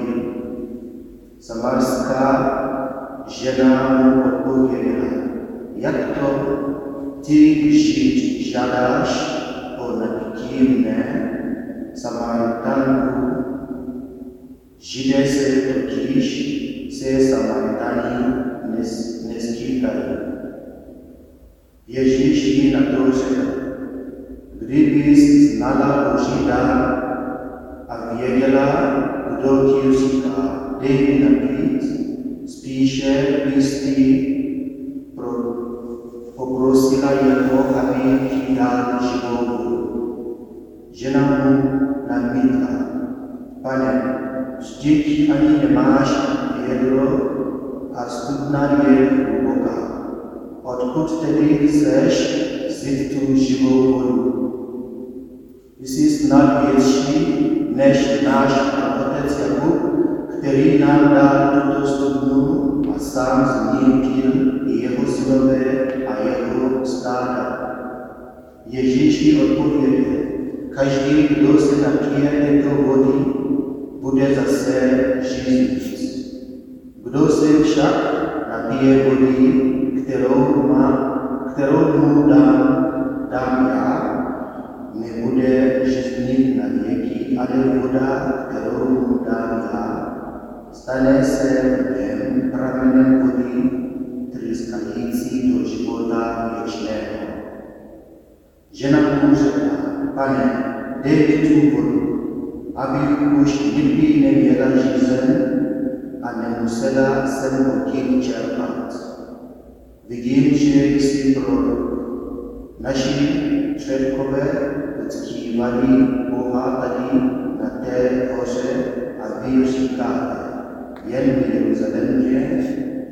Samarská žena mu odpověděla, jak to ty žít žádáš o mne, Samaritanku. Židé se totiž se Samaritany nes, neskýtají. Ježíš jí na to řekl, kdybys znala Boží dar a věděla, kdo ti říká, dej mi napít, spíše bys ty pro, poprosila jeho, aby ti dal živou. Žena mu namítla, pane, vždyť ani nemáš vědro a studna je hluboká. Odkud tedy chceš vzít tu živou vodu? Jsi snad větší než náš otec Jakub, který nám dal tuto studnu sám z ní pil i jeho synové a jeho stáda. Ježíš jí odpověděl, každý, kdo se napije této vody, bude zase žít. Kdo se však napije vody, kterou, má, kterou mu dám, dám já, nebude žitnit na věky, ale voda, kterou mu dám já, stane se v pramenem vody, tryskající do života věčného. Žena mu řekla, pane, dej mi tu vodu, abych už nikdy neměla žízeň a nemusela jsem odtiď čerpat. Vidím, že jsi prorok. Naši předkové uctívali Boha tady na té hoře a vy říkáte, jen v Jeruzalémě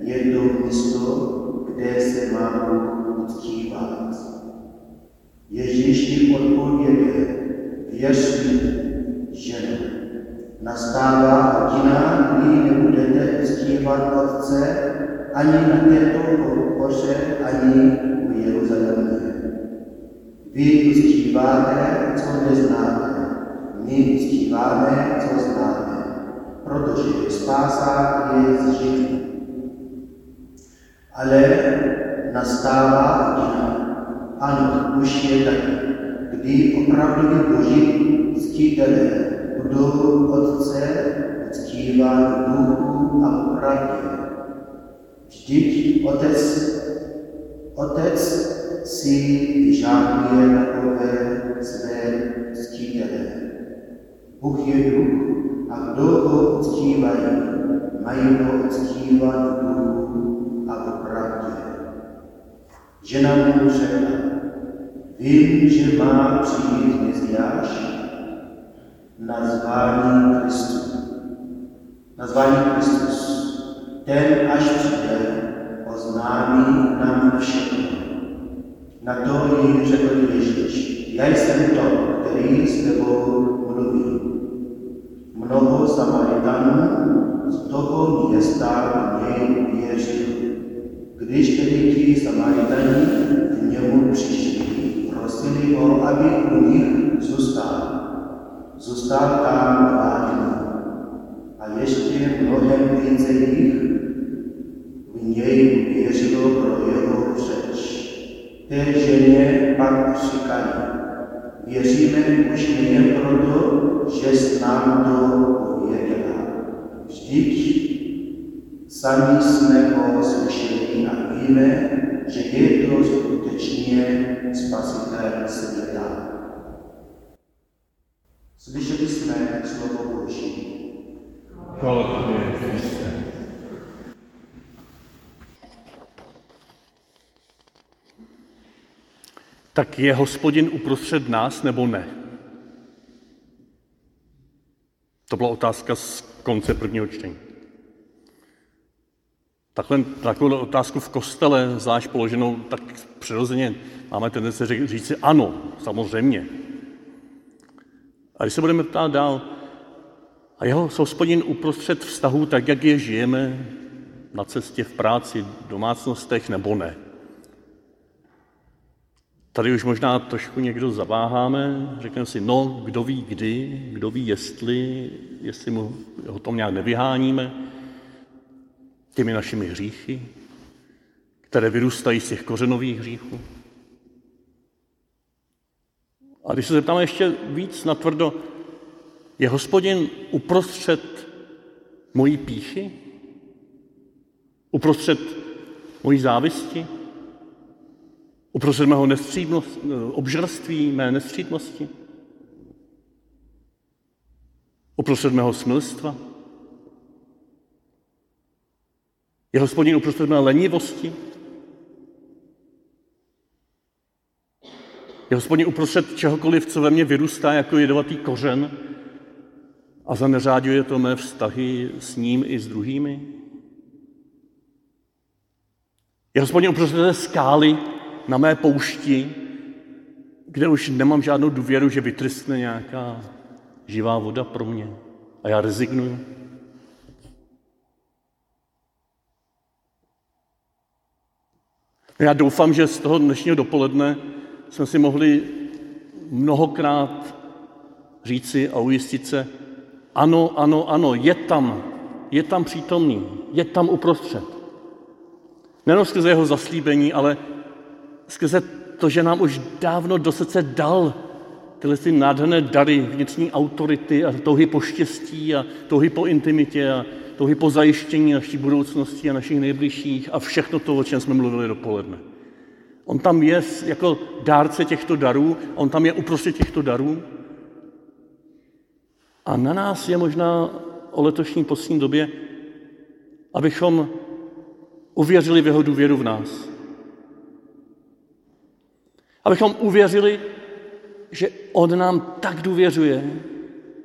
je to místo, kde se má Bůh uctívat. Ježíš jim odpověděl, věř mi, ženo, nastává hodina, kdy nebudete uctívat Otce ani na této hoře, ani v Jeruzalémě. Vy uctíváte, co neznáte, my uctíváme, co známe, protože spása je z židů. Ale nastává hodina, ano, už je taky, kdy opravdu boží ctitelé budou Otce uctívat v duchu a pravdě. Vždyť Otec, Otec si vyžáduje takové své ctitele. Bůh je duch a kdo ho uctívají, mají ho uctívat duchu a v pravdě. Žena mu řekla, vím, že má přijít Mesiáš, nazvání Kristu. Nazvání Kristus. Ten, až přijde, oznámí nám všechno. Na to jí řekl Ježíš, já jsem to, který s tebou mluví. Mnoho Samaritanů z toho města v něj uvěřilo. Když tedy ti Samaritani k němu přišli, prosili ho, aby u nich zůstal. Zůstal tam dva dny. A ještě mnohem více jich v něj uvěřilo pro jeho řeč. Té ženě pak říkají, věříme už nejen proto, že s nám to uvěděla. Vždyť sami jsme ho slyšeli a víme, že je to skutečně spasitel světa. Slyšeli jsme slovo Boží. Chvála Tobě, Kriste. Tak je hospodin uprostřed nás nebo ne? To byla otázka z konce prvního čtení. Takhle, takovou otázku v kostele, zvlášť položenou, tak přirozeně máme tendence říct si ano, samozřejmě. A když se budeme ptát dál, a jeho hospodin uprostřed vztahu, tak jak je žijeme, na cestě, v práci, v domácnostech, nebo ne? Tady už možná trošku někdo zaváháme, řekneme si, no, kdo ví kdy, kdo ví jestli, jestli mu ho tom nějak nevyháníme, těmi našimi hříchy, které vyrůstají z těch kořenových hříchů. A když se zeptáme ještě víc natvrdo, je hospodin uprostřed mojí píchy? Uprostřed mojí závisti? Uprostřed mého obžrství, mé nestřídnosti? Uprostřed mého smilstva? Je hospodin uprostřed mé lenivosti? Je hospodin uprostřed čehokoliv, co ve mně vyrůstá jako jedovatý kořen a zaneřáďuje to mé vztahy s ním i s druhými? Je hospodin uprostřed té skály na mé poušti, kde už nemám žádnou důvěru, že vytrskne nějaká živá voda pro mě a já rezignuju? Já doufám, že z toho dnešního dopoledne jsme si mohli mnohokrát říci a ujistit se, ano, ano, ano, je tam, je tam přítomný, je tam uprostřed. Nenom skrze jeho zaslíbení, ale skrze to, že nám už dávno do srdce dal tyhle ty nádherné dary vnitřní autority a touhy po štěstí a touhy po intimitě a touhy po zajištění naší budoucnosti a našich nejbližších a všechno to, o čem jsme mluvili dopoledne. On tam je jako dárce těchto darů, on tam je uprostřed těchto darů. A na nás je možná o letošní poslední době, abychom uvěřili v jeho důvěru v nás. Abychom uvěřili, že on nám tak důvěřuje,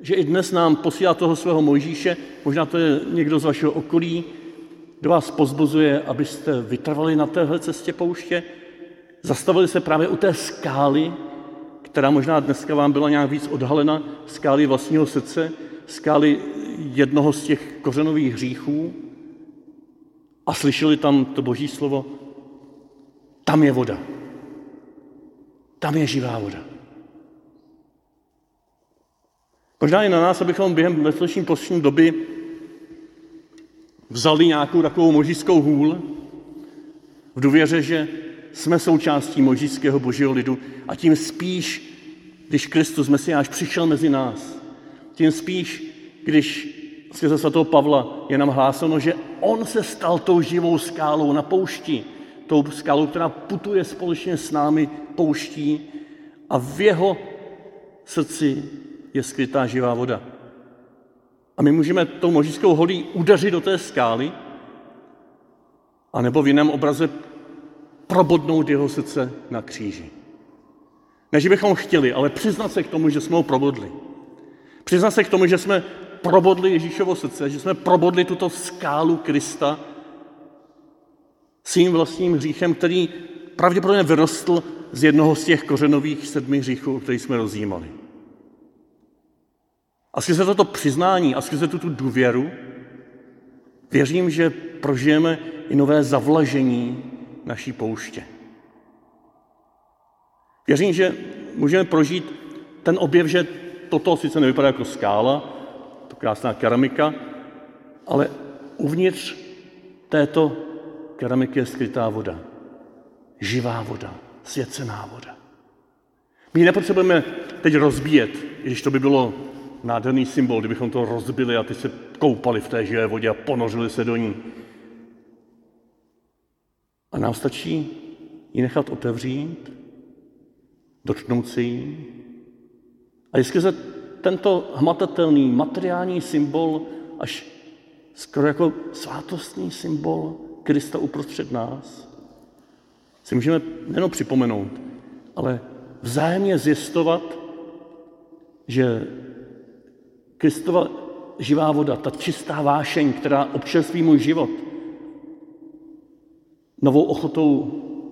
že i dnes nám posílá toho svého Mojžíše, možná to je někdo z vašeho okolí, kdo vás pozbuzuje, abyste vytrvali na téhle cestě pouště, Zastavili se právě u té skály, která možná dneska vám byla nějak víc odhalena, skály vlastního srdce, skály jednoho z těch kořenových hříchů. A slyšeli tam to boží slovo, tam je voda. Tam je živá voda. Možná i na nás, abychom během letošní poslední doby vzali nějakou takovou možískou hůl v důvěře, že jsme součástí možíského božího lidu a tím spíš, když Kristus Mesiáš přišel mezi nás, tím spíš, když skrze svatého Pavla je nám hlásáno, že on se stal tou živou skálou na poušti, tou skálou, která putuje společně s námi pouští a v jeho srdci je skrytá živá voda. A my můžeme tou možískou holí udeřit do té skály, anebo v jiném obraze probodnout jeho srdce na kříži. Ne, že bychom chtěli, ale přiznat se k tomu, že jsme ho probodli. Přiznat se k tomu, že jsme probodli Ježíšovo srdce, že jsme probodli tuto skálu Krista svým vlastním hříchem, který pravděpodobně vyrostl z jednoho z těch kořenových sedmi hříchů, o kterých jsme rozjímali. A skrze toto přiznání a skrze tuto důvěru věřím, že prožijeme i nové zavlažení naší pouště. Věřím, že můžeme prožít ten objev, že toto sice nevypadá jako skála, to krásná keramika, ale uvnitř této keramiky je skrytá voda. Živá voda, svěcená voda. My ji nepotřebujeme teď rozbíjet, když to by bylo nádherný symbol, kdybychom to rozbili a ty se koupali v té živé vodě a ponořili se do ní. A nám stačí ji nechat otevřít, dotknout si ji. A jestli se tento hmatatelný materiální symbol, až skoro jako svátostný symbol Krista uprostřed nás, si můžeme nejen připomenout, ale vzájemně zjistovat, že Kristova živá voda, ta čistá vášeň, která občerství můj život – novou ochotou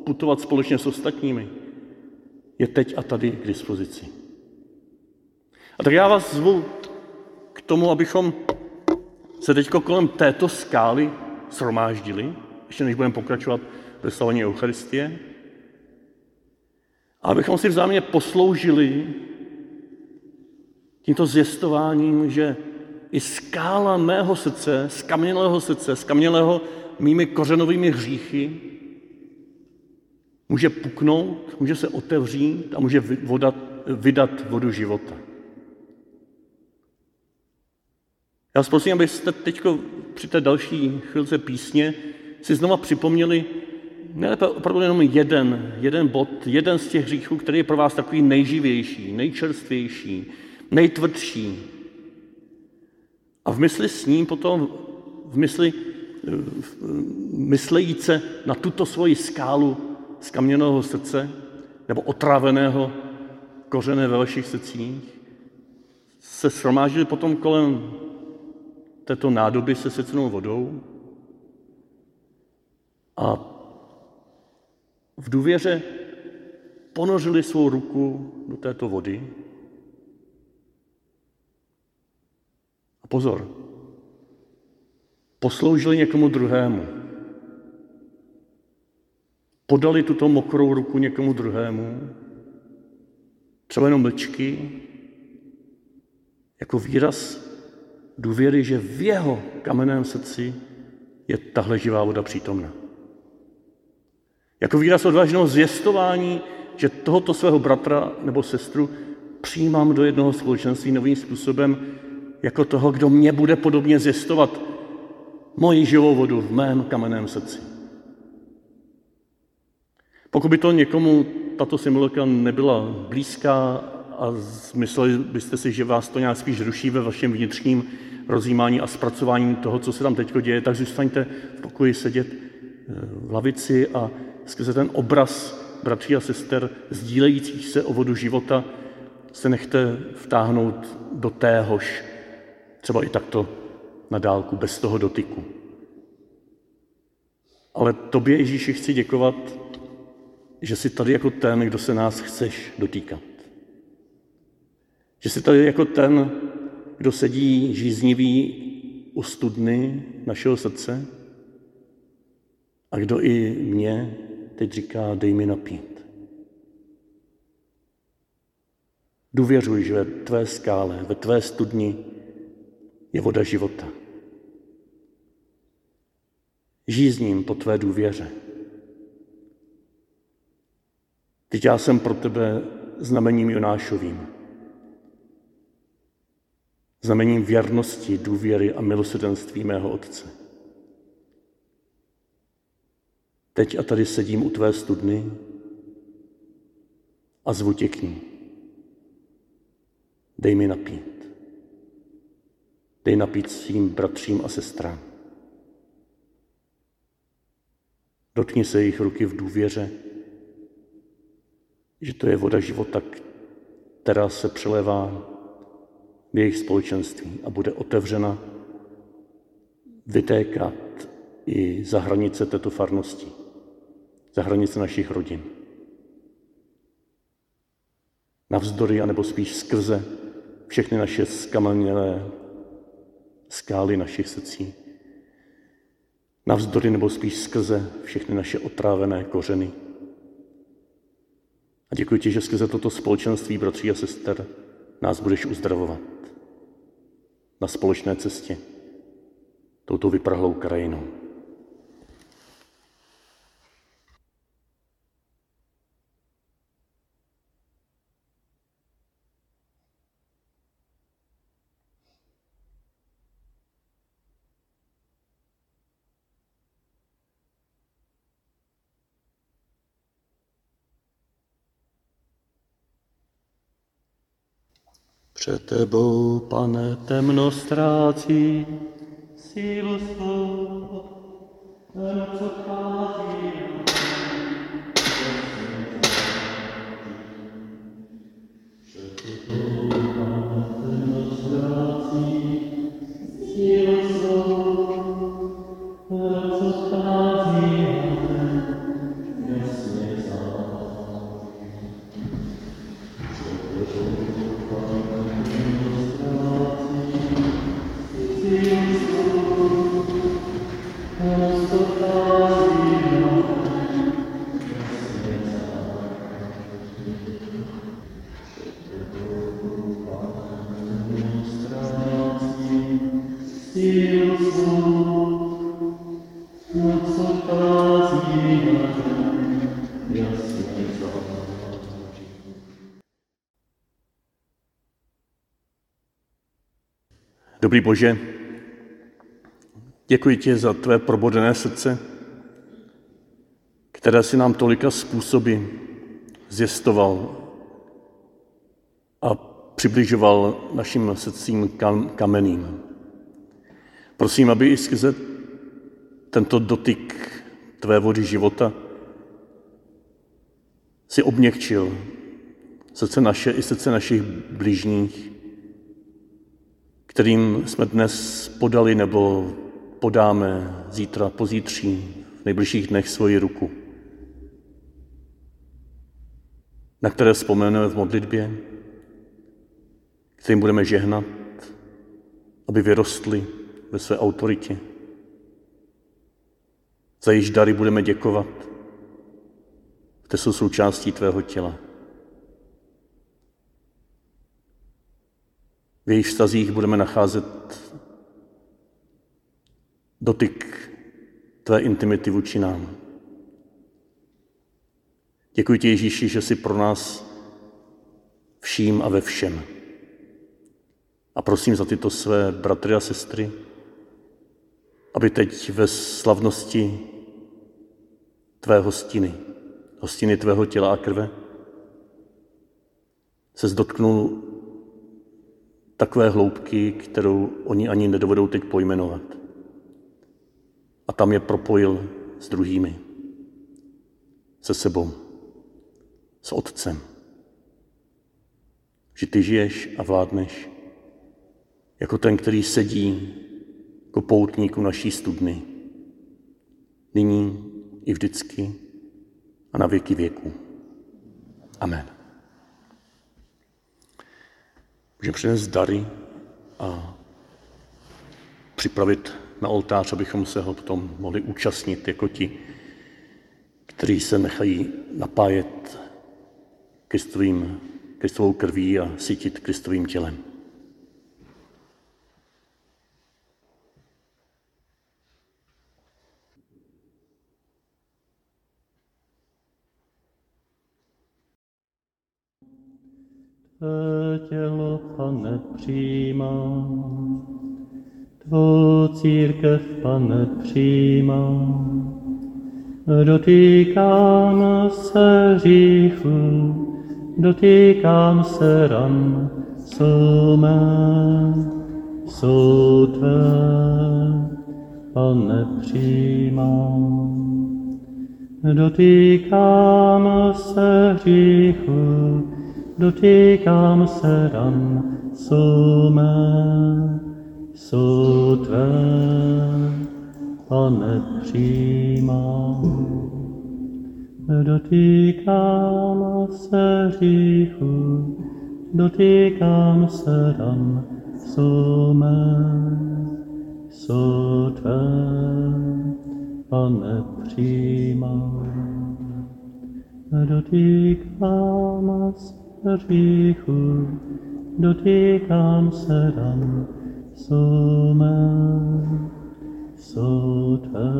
putovat společně s ostatními, je teď a tady k dispozici. A tak já vás zvu k tomu, abychom se teď kolem této skály shromáždili, ještě než budeme pokračovat ve slavení Eucharistie, a abychom si vzájemně posloužili tímto zjistováním, že i skála mého srdce, skamenělého srdce, skamenělého mými kořenovými hříchy může puknout, může se otevřít a může vodat, vydat vodu života. Já vás prosím, abyste teď při té další chvilce písně si znova připomněli nejlépe opravdu jenom jeden, jeden bod, jeden z těch hříchů, který je pro vás takový nejživější, nejčerstvější, nejtvrdší. A v mysli s ním potom, v mysli, myslejíce na tuto svoji skálu z kaměného srdce, nebo otráveného kořené ve vašich srdcích, se shromáždili potom kolem této nádoby se secnou vodou a v důvěře ponořili svou ruku do této vody. A pozor, posloužili někomu druhému. Podali tuto mokrou ruku někomu druhému, třeba jenom mlčky, jako výraz důvěry, že v jeho kamenném srdci je tahle živá voda přítomna. Jako výraz odvážného zvěstování, že tohoto svého bratra nebo sestru přijímám do jednoho společenství novým způsobem, jako toho, kdo mě bude podobně zvěstovat moji živou vodu v mém kamenném srdci. Pokud by to někomu tato symbolika nebyla blízká a mysleli byste si, že vás to nějak spíš ruší ve vašem vnitřním rozjímání a zpracování toho, co se tam teď děje, tak zůstaňte v pokoji sedět eh, v lavici a skrze ten obraz bratří a sester sdílejících se o vodu života se nechte vtáhnout do téhož, třeba i takto na dálku, bez toho dotyku. Ale tobě, Ježíši, chci děkovat, že jsi tady jako ten, kdo se nás chceš dotýkat. Že jsi tady jako ten, kdo sedí žíznivý u studny našeho srdce a kdo i mě teď říká, dej mi napít. Důvěřuj, že ve tvé skále, ve tvé studni je voda života. Žízním po tvé důvěře. Teď já jsem pro tebe znamením Jonášovým. Znamením věrnosti, důvěry a milosedenství mého Otce. Teď a tady sedím u tvé studny a zvu tě k ní. Dej mi napít. Dej napít svým bratřím a sestrám. Dotkni se jejich ruky v důvěře, že to je voda života, která se přelévá v jejich společenství a bude otevřena vytékat i za hranice této farnosti, za hranice našich rodin. Navzdory, anebo spíš skrze všechny naše skamenělé skály našich srdcí. Navzdory nebo spíš skrze všechny naše otrávené kořeny. A děkuji ti, že skrze toto společenství bratří a sester nás budeš uzdravovat na společné cestě touto vyprahlou krajinou. Před tebou, pane, temno ztrácí sílu svou, ten, co chází Dobrý Bože, děkuji ti za tvé probodené srdce, které si nám tolika způsoby zjistoval a přibližoval našim srdcím kam, kameným. Prosím, aby i skrze tento dotyk tvé vody života si obněkčil srdce naše i srdce našich blížních, kterým jsme dnes podali nebo podáme zítra, pozítří, v nejbližších dnech svoji ruku, na které vzpomeneme v modlitbě, kterým budeme žehnat, aby vyrostli ve své autoritě. Za již dary budeme děkovat, které jsou součástí tvého těla. V jejich vztazích budeme nacházet dotyk tvé intimity vůči nám. Děkuji ti, Ježíši, že jsi pro nás vším a ve všem. A prosím za tyto své bratry a sestry, aby teď ve slavnosti tvé hostiny, hostiny tvého těla a krve, se dotknul takové hloubky, kterou oni ani nedovedou teď pojmenovat. A tam je propojil s druhými, se sebou, s Otcem. Že ty žiješ a vládneš jako ten, který sedí jako poutník u naší studny. Nyní i vždycky a na věky věku. Amen. Můžeme přinést dary a připravit na oltář, abychom se ho potom mohli účastnit jako ti, kteří se nechají napájet Kristovým, Kristovou krví a sítit Kristovým tělem. Tvé tělo, pane, přijímá, tvou církev, pane, přijímá. Dotýkám se hříchu, dotýkám se ran, jsou mé, jsou tvé, pane, přijímám. Dotýkám se hříchu, dotýkám se ran, jsou mé, jsou tvé, pane, přijímám. Dotýkám se hříchu, dotýkám se ran, jsou mé, jsou tvé, pane, přijímám. Dotýkám se hříchu, dotýkám se ran, jsou mé, jsou tvé,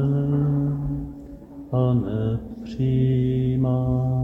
pane, přijímám.